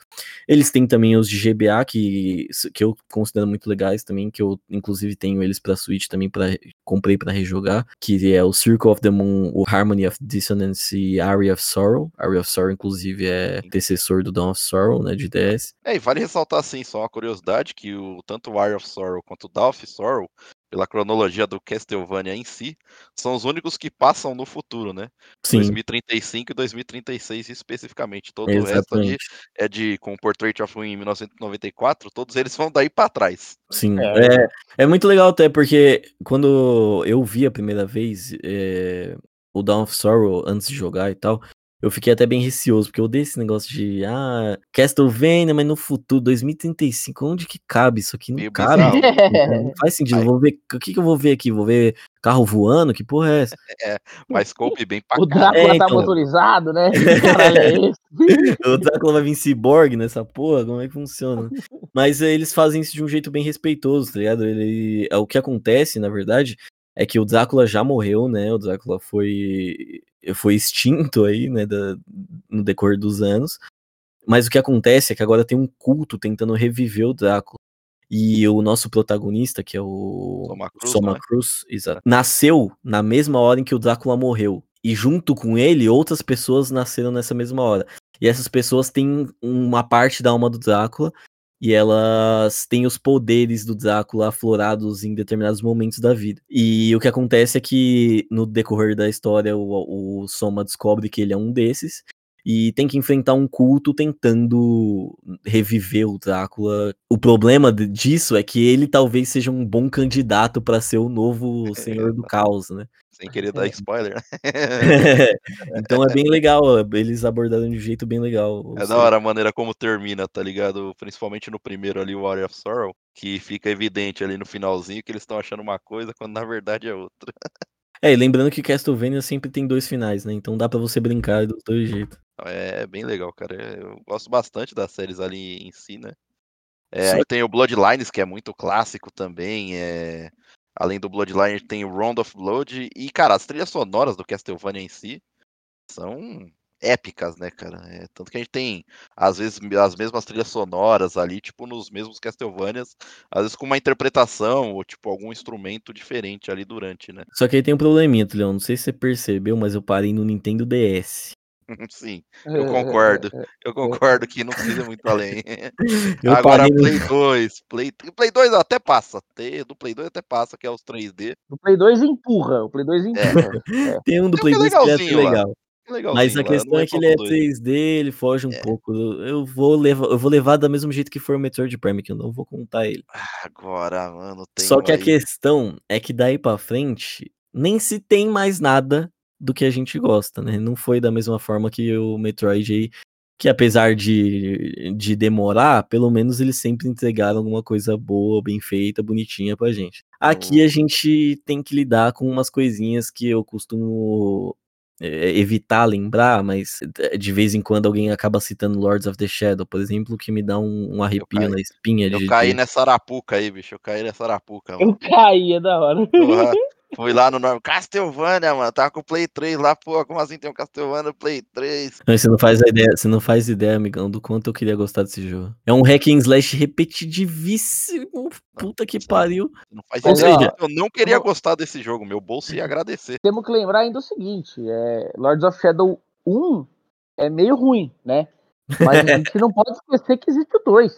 Eles têm também os de GBA que, que eu considero muito legais também, que eu inclusive tenho eles pra Switch também para comprei pra rejogar, que é o Circle of the Moon, o Harmony of Dissonance e Aria of Sorrow. Aria of Sorrow inclusive é antecessor do Dawn of Sorrow, né, de DS. É, e vale ressaltar assim, só uma curiosidade, que o, tanto o Wire of Sorrow quanto o Dawn of Sorrow, pela cronologia do Castlevania em si, são os únicos que passam no futuro, né? Sim, 2035 e 2036 especificamente. Todo o resto ali exatamente. é de com Portrait of Win em 1994, todos eles vão daí pra trás. Sim, É. é, é muito legal até porque quando eu vi a primeira vez é, o Dawn of Sorrow antes de jogar e tal, eu fiquei até bem receoso, porque eu odeio esse negócio de, ah, Castlevania, mas no futuro, 2035, onde que cabe isso aqui? Não Meio cabe. Não, não faz sentido. Aí- Vou ver, o que, que eu vou ver aqui? Vou ver carro voando? Que porra é essa? Mas coube bem pra O. Drácula É, tá então. motorizado, né? Que caralho é esse? O Drácula vai vir cyborg nessa porra? Como é que funciona? Mas eh, eles fazem isso de um jeito bem respeitoso, tá ligado? Ele, é o que acontece, na verdade, é que o Drácula já morreu, né? O Drácula foi, foi extinto aí, né? Da, no decorrer dos anos. Mas o que acontece é que agora tem um culto tentando reviver o Drácula. E o nosso protagonista, que é o Soma Cruz, Soma né? Cruz, exato, nasceu na mesma hora em que o Drácula morreu. E junto com ele, outras pessoas nasceram nessa mesma hora. E essas pessoas têm uma parte da alma do Drácula. E elas têm os poderes do Drácula aflorados em determinados momentos da vida. E o que acontece é que no decorrer da história, o, o Soma descobre que ele é um desses e tem que enfrentar um culto tentando reviver o Drácula. O problema disso é que ele talvez seja um bom candidato para ser o novo Senhor do Caos, né? Sem querer dar spoiler. então é bem legal, eles abordaram de um jeito bem legal. É da seja, hora a maneira como termina, tá ligado? Principalmente no primeiro ali, o of Sorrow, que fica evidente ali no finalzinho que eles estão achando uma coisa quando na verdade é outra. É, e lembrando que Castlevania sempre tem dois finais, né? Então dá pra você brincar dos dois jeitos. É bem legal, cara. É, Eu gosto bastante das séries ali em si, né? É, aí tem o Bloodlines, que é muito clássico também. É... Além do Bloodline, tem o Round of Blood. E, cara, as trilhas sonoras do Castlevania em si são épicas, né, cara? É, tanto que a gente tem, às vezes, as mesmas trilhas sonoras ali, tipo, nos mesmos Castlevanias, às vezes com uma interpretação ou, tipo, algum instrumento diferente ali durante, né? Só que aí tem um probleminha, Leão. Não sei se você percebeu, mas eu parei no Nintendo DS. Sim, eu concordo. Eu concordo que não precisa muito além. Eu Agora, Play 2. Play, Play 2 até passa. Do Play 2 até passa, que é os 3D. O Play 2 empurra, o Play 2 empurra. Tem um do Play que é 2 que é legal. Legalzinho Mas a questão é que ele é tão doido. 3D, ele foge um pouco. Eu vou levar, eu vou levar da mesmo jeito que for o Metroid Prime, que eu não vou contar ele. Agora, mano, tem Só que a aí- questão é que daí pra frente nem se tem mais nada do que a gente gosta, né? Não foi da mesma forma que o Metroid aí, que apesar de, de demorar, pelo menos eles sempre entregaram alguma coisa boa, bem feita, bonitinha pra gente. Aqui a gente tem que lidar com umas coisinhas que eu costumo é, evitar lembrar, mas é, de vez em quando alguém acaba citando Lords of the Shadow, por exemplo, que me dá um, um arrepio caí- na espinha de Eu caí de- nessa arapuca aí, bicho. Eu caí nessa arapuca, Eu mano. caí, é da hora. Porra, Fui lá no nome. Castlevania, mano. Tava com o Play 3 lá, pô. Como assim tem um Castlevania no Play 3? Mas você não faz a ideia, você não faz ideia, amigão, do quanto eu queria gostar desse jogo. É um hack and slash repetitivíssimo. Puta que pariu. Não faz Ou ideia. seja- eu não queria eu- gostar desse jogo. Meu bolso ia agradecer. Temos que lembrar ainda o seguinte: é, Lords of Shadow 1 é meio ruim, né? Mas a gente não pode esquecer que existe o 2.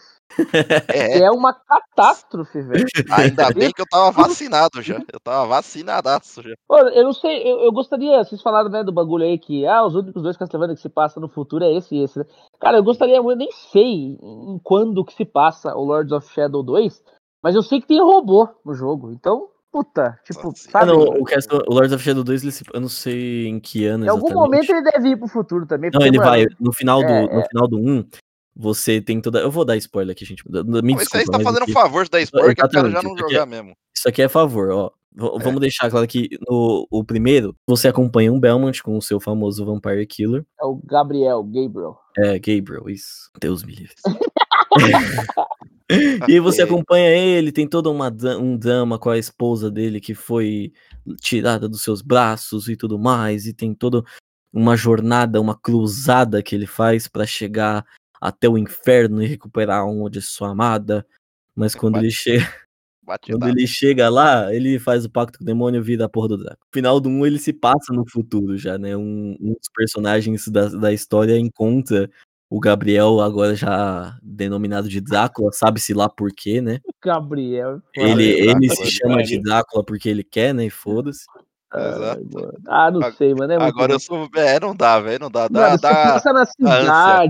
É, é uma catástrofe, velho. ainda bem que eu tava vacinado já. Eu tava vacinadaço já. Pô, eu não sei, eu, eu gostaria, vocês falaram, né, do bagulho aí que, ah, os únicos dois Castlevania que se passa no futuro é esse e esse, né? Cara, eu gostaria, eu nem sei em quando que se passa o Lords of Shadow 2, mas eu sei que tem robô no jogo, então, puta, tipo, Nossa, sabe? não, o, Castle- o Lords of Shadow 2, ele se- eu não sei em que ano em algum exatamente. momento ele deve ir pro futuro também. Não, ele mano, vai. No final, do, é, no é. final do 1, você tem toda. Eu vou dar spoiler aqui, gente. Me Mas desculpa. isso aí você tá mas fazendo aqui- um favor de dar spoiler que o cara já não aqui jogar mesmo. Isso aqui é a favor, ó. V- É. Vamos deixar claro que no o primeiro, você acompanha um Belmont com o seu famoso Vampire Killer. É o Gabriel, Gabriel. É, Gabriel, isso. Deus me livre. e você acompanha ele, tem todo uma, um drama com a esposa dele que foi tirada dos seus braços e tudo mais, e tem toda uma jornada, uma cruzada que ele faz pra chegar até o inferno e recuperar a alma de sua amada. Mas quando Vai- ele chega, Bate quando ele chega lá, ele faz o pacto com o demônio e vira a porra do Draco. No final do 1, ele se passa no futuro já, né? Um, um dos personagens da, da história encontra o Gabriel, agora já denominado de Drácula, sabe-se lá por quê, né? Gabriel. Ele, ele Drácula, se chama de. Drácula porque ele quer, né? E foda-se. Exato. Ah, não sei, mano. É Agora eu sou. É, não dá, velho. Não dá. Dá, Mano, você dá. passa na cidade, Dá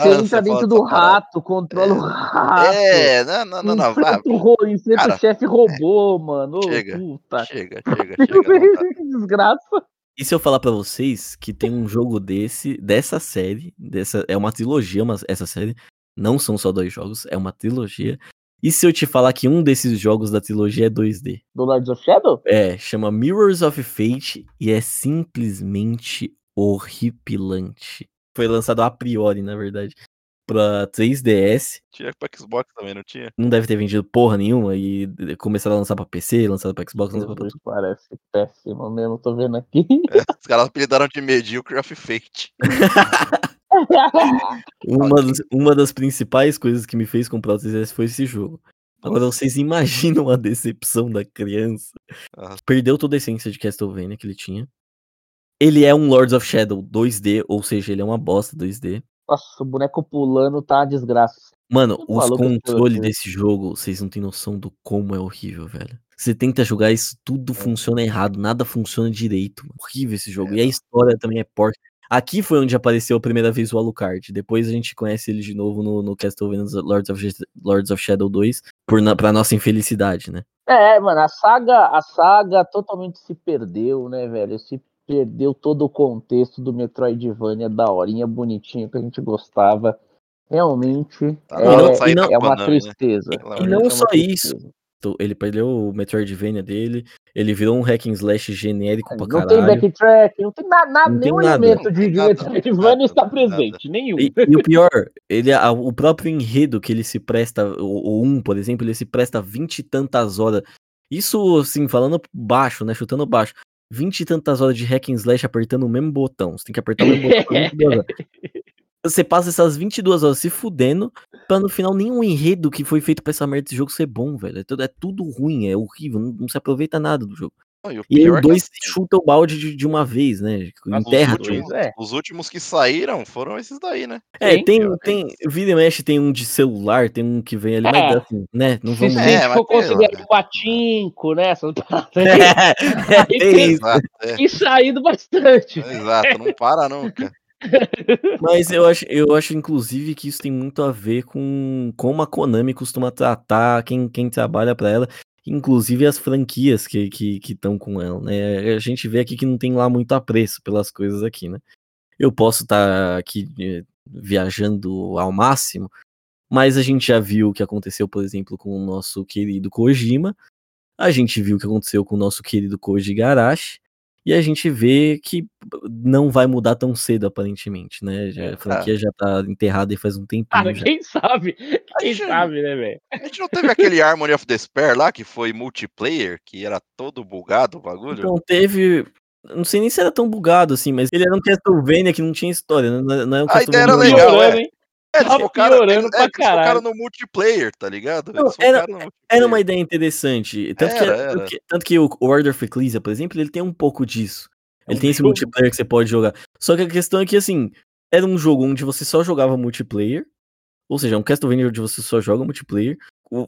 você entra dentro do rato, controla o rato. É, não, não, não, não. Enfrenta o ro- enfrenta cara, o chefe robô, mano. Ô, chega, puta. chega, chega, chega. que desgraça. E se eu falar pra vocês que tem um jogo desse, dessa série, dessa, é uma trilogia, mas essa série, não são só dois jogos, é uma trilogia. E se eu te falar que um desses jogos da trilogia é 2D? Do Lords of Shadow? É, chama Mirrors of Fate e é simplesmente horripilante. Foi lançado a priori, na verdade. pra 3DS. Tinha pra Xbox também, não tinha? Não deve ter vendido porra nenhuma e começaram a lançar pra PC, lançaram pra Xbox, lançaram pra parece péssimo mesmo, tô vendo aqui. É, os caras apelidaram de Medíocre of Fate. Uma, das- uma das principais coisas que me fez comprar o 3DS foi esse jogo. Agora vocês imaginam a decepção da criança. Ah. Perdeu toda a essência de Castlevania que ele tinha. Ele é um Lords of Shadow 2D, ou seja, ele é uma bosta 2D. Nossa, o boneco pulando tá desgraça. Mano, os controles fui. desse jogo, vocês não têm noção do como é horrível, velho. Você tenta jogar isso, tudo funciona errado, nada funciona direito. Horrível esse jogo. É, e a história também é porca. Aqui foi onde apareceu a primeira vez o Alucard. Depois a gente conhece ele de novo no, no Castlevania Lords of, Lords of Shadow 2, por na, pra nossa infelicidade, né? É, mano, a saga, a saga totalmente se perdeu, né, velho? Se perdeu todo o contexto do Metroidvania da horinha bonitinho que a gente gostava. Realmente Tá é, sair da é uma né? tristeza. Pelo E não É só tristeza. Então, Ele perdeu o Metroidvania dele, ele virou um hack and slash genérico pra Não tem caralho. backtrack, não tem nada, nada Não tem nenhum nada. elemento Não de, tem nada, Metroidvania nada, está nada. presente, nenhum. E, e o pior, ele, a- o próprio enredo que ele se presta, o, o 1, por exemplo, ele se presta vinte e tantas horas. Isso, assim, falando baixo, né? Chutando baixo. Vinte e tantas horas de hack and slash apertando o mesmo botão. Você tem que apertar o mesmo botão por 22 horas. Você passa essas 22 horas se fudendo, pra no final nenhum enredo que foi feito pra essa merda desse jogo ser bom, velho. É tudo, é tudo ruim, é horrível, não, não se aproveita nada do jogo. Não, e o E aí é que 2 assim, chuta o balde de, de uma vez, né? Mas os Enterra os tudo. últimos, é. os últimos que saíram foram esses daí, né? É, Sim, tem, tem, vira e mexe, tem um de celular, tem um que vem ali, É. mas assim, né, não vamos... se É, a gente mas for considerar o patinco, né? Essas aí, é, tem isso. Exato, é, e saído bastante. exato, não para nunca. Mas eu acho, eu acho, inclusive, que isso tem muito a ver com como a Konami costuma tratar quem, quem trabalha pra ela, inclusive as franquias que estão que, que com ela, né? A gente vê aqui que não tem lá muito apreço pelas coisas aqui, né? Eu posso estar aqui eh, viajando ao máximo, mas a gente já viu o que aconteceu, por exemplo, com o nosso querido Kojima, a gente viu o que aconteceu com o nosso querido Koji Garashi, e a gente vê que não vai mudar tão cedo, aparentemente, né? Já, a franquia já tá enterrada e faz um tempinho Cara, já. quem sabe? Quem Gente. sabe, né, velho? A gente não teve aquele Harmony of Despair lá, que foi multiplayer, que era todo bugado o bagulho? Então teve. Não sei nem se era tão bugado assim, mas ele era um Castlevania que não tinha história, né? não não é um A ideia era legal, é. É, eles Tá focaram, piorando eles, pra é, eles focaram caralho. no multiplayer, tá ligado? Não, era- Era uma ideia interessante. Tanto, que, Era, tanto era. que, tanto que o Order of Ecclesia, por exemplo, ele tem um pouco disso. Ele um tem esse jogo. multiplayer que você pode jogar. Só que a questão é que, assim, era um jogo onde você só jogava multiplayer. Ou seja, é um Castlevania onde você só joga multiplayer.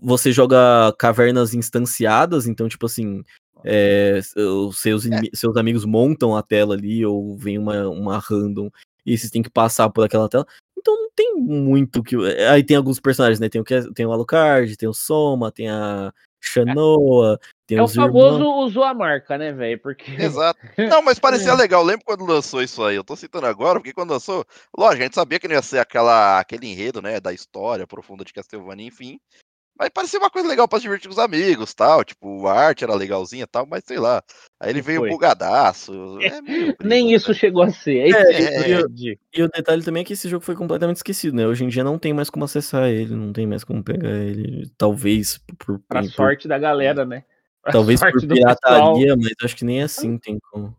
Você joga cavernas instanciadas, então, tipo assim, é, os seus, inimi- seus amigos montam a tela ali, ou vem uma, uma random, e vocês têm que passar por aquela tela. Então não tem muito que. Aí tem alguns personagens, né? Tem o, Cas- tem o Alucard, tem o Soma, tem a Shanoa, tem É o os famoso irmãos. usou a marca, né, velho? Porque. Exato. Não, mas parecia legal. Lembro quando lançou isso aí. Eu tô citando agora, porque quando lançou, lógico, a gente sabia que não ia ser aquela, aquele enredo, né, da história profunda de Castlevania, enfim. Mas parecia uma coisa legal pra se divertir com os amigos, tal. Tipo, a arte era legalzinha, tal, mas sei lá. Aí ele veio foi. bugadaço. É meio Nem brisa, isso chegou a ser. É, É, é. E o detalhe também é que esse jogo foi completamente esquecido, né? Hoje em dia não tem mais como acessar ele, não tem mais como pegar ele. Talvez por, Pra por- sorte da galera, né? Pra talvez por pirataria, mas acho que nem assim tem como.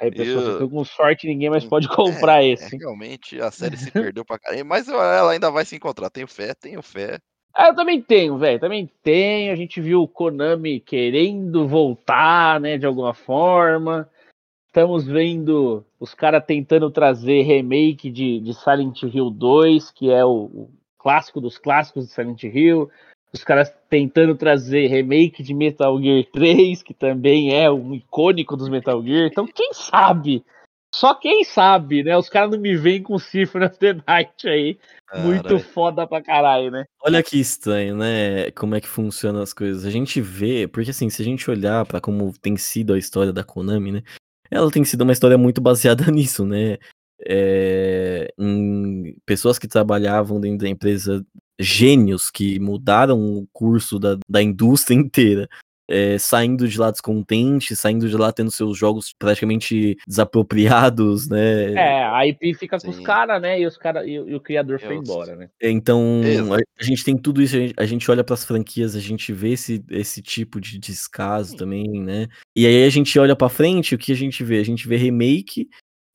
Aí a pessoa Eu- fica com sorte ninguém mais pode comprar É, esse. realmente a série se perdeu pra caramba. Mas eu- ela ainda vai se encontrar. Tenho fé, tenho fé. Ah, eu também tenho, velho. Também tenho. A gente viu o Konami querendo voltar, né, de alguma forma. Estamos vendo os caras tentando trazer remake de, de Silent Hill 2, que é o, o clássico dos clássicos de Silent Hill. Os caras tentando trazer remake de Metal Gear 3, que também é um icônico dos Metal Gear. Então, quem sabe? Só quem sabe, né? Os caras não me vêm com Symphony of the Night aí. Muito Caralho. foda pra caralho, né? Olha que estranho, né? Como é que funcionam as coisas. A gente vê, porque assim, se a gente olhar pra como tem sido a história da Konami, né? Ela tem sido uma história muito baseada nisso, né? É, em pessoas que trabalhavam dentro da empresa, gênios que mudaram o curso da, da indústria inteira. É, saindo de lá descontente, saindo de lá tendo seus jogos praticamente desapropriados, né? É, a IP fica com Sim. os caras, né? E, os cara, e, e o criador foi embora, né? Então, a, a, gente tem tudo isso, a gente, a gente olha para as franquias, a gente vê esse, esse tipo de descaso Sim. também, né? E aí a gente olha para frente, o que a gente vê? A gente vê remake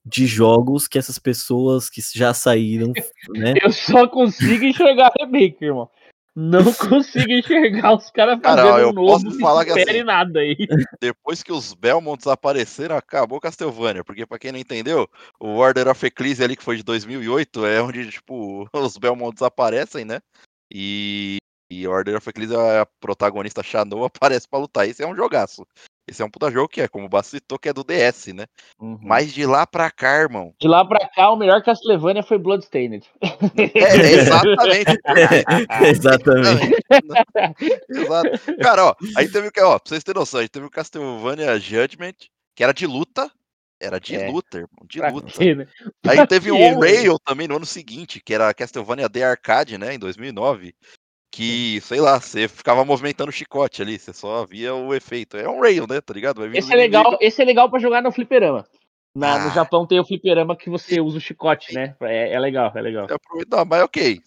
de jogos que essas pessoas que já saíram, né? Eu só consigo enxergar remake, irmão não consigo enxergar os caras fazendo cara, eu novo posso falar que assim, nada aí. Depois que os Belmonts apareceram, acabou Castlevania, porque para quem não entendeu, o Order of Ecclesia ali que foi de 2008 é onde tipo os Belmonts aparecem, né? E e Order of Ecclesia, a protagonista Shadow aparece para lutar. Esse é um jogaço. Esse é um puta jogo que é, como o Basso citou, que é do DS, né? Uhum. Mas de lá pra cá, irmão. De lá pra cá, o melhor Castlevania foi Bloodstained. É, exatamente. é, exatamente. Exato. Cara, ó, aí teve o que, ó, pra vocês terem noção, a gente teve o Castlevania Judgment, que era de luta. Era de é. luta, irmão. De pra luta. Quê, né? Aí teve o On-Rail também no ano seguinte, que era Castlevania The Arcade, né? Em 2009 que, sei lá, você ficava movimentando o chicote ali, você só via o efeito. É um rail, né? Tá ligado? Esse é, legal, esse é legal pra jogar no fliperama. Na, ah. No Japão tem o fliperama que você usa o chicote, né? É, é legal, é legal. Não, mas ok.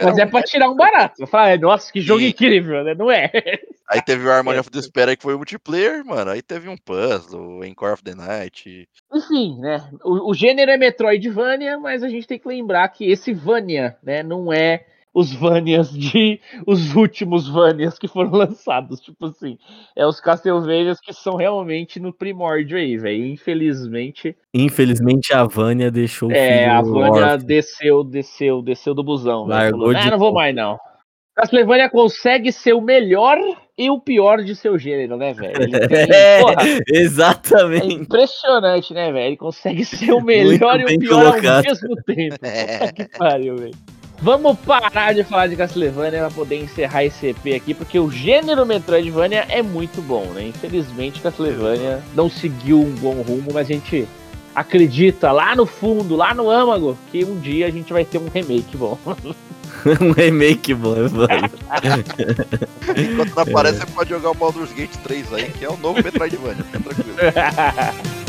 mas é pra tirar um barato. Eu falo, nossa, que jogo incrível, né? Não é. Aí teve o Harmony é. of Despair aí que foi o multiplayer, mano. Aí teve um puzzle, Encore of the Night. Enfim, né? O, o gênero é Metroidvania, mas a gente tem que lembrar que esse Vania, né, não é os Vanias de. os últimos Vanias que foram lançados. Tipo assim, é os Castlevanias que são realmente no primórdio aí, velho. Infelizmente. Infelizmente a Vânia deixou É, a Vânia desceu, desceu, desceu do busão. Largou falou, ah, não vou mais não. Castlevania consegue ser o melhor e o pior de seu gênero, né, velho? É, exatamente. É impressionante, né, velho? Ele consegue ser o melhor e o pior colocado. ao mesmo tempo. É. que pariu, velho. Vamos parar de falar de Castlevania para poder encerrar esse EP aqui, porque o gênero Metroidvania é muito bom, né? Infelizmente, Castlevania não seguiu um bom rumo, mas a gente acredita lá no fundo, lá no âmago, que um dia a gente vai ter um remake bom. um remake bom, é mano. Enquanto não aparece, é. você pode jogar o Baldur's Gate 3 aí, que é o novo Metroidvania, fica tranquilo.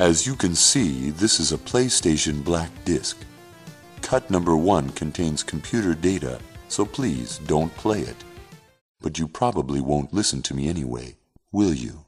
As you can see, this is a PlayStation Black Disc. Cut number one contains computer data, so please don't play it. But you probably won't listen to me anyway, will you?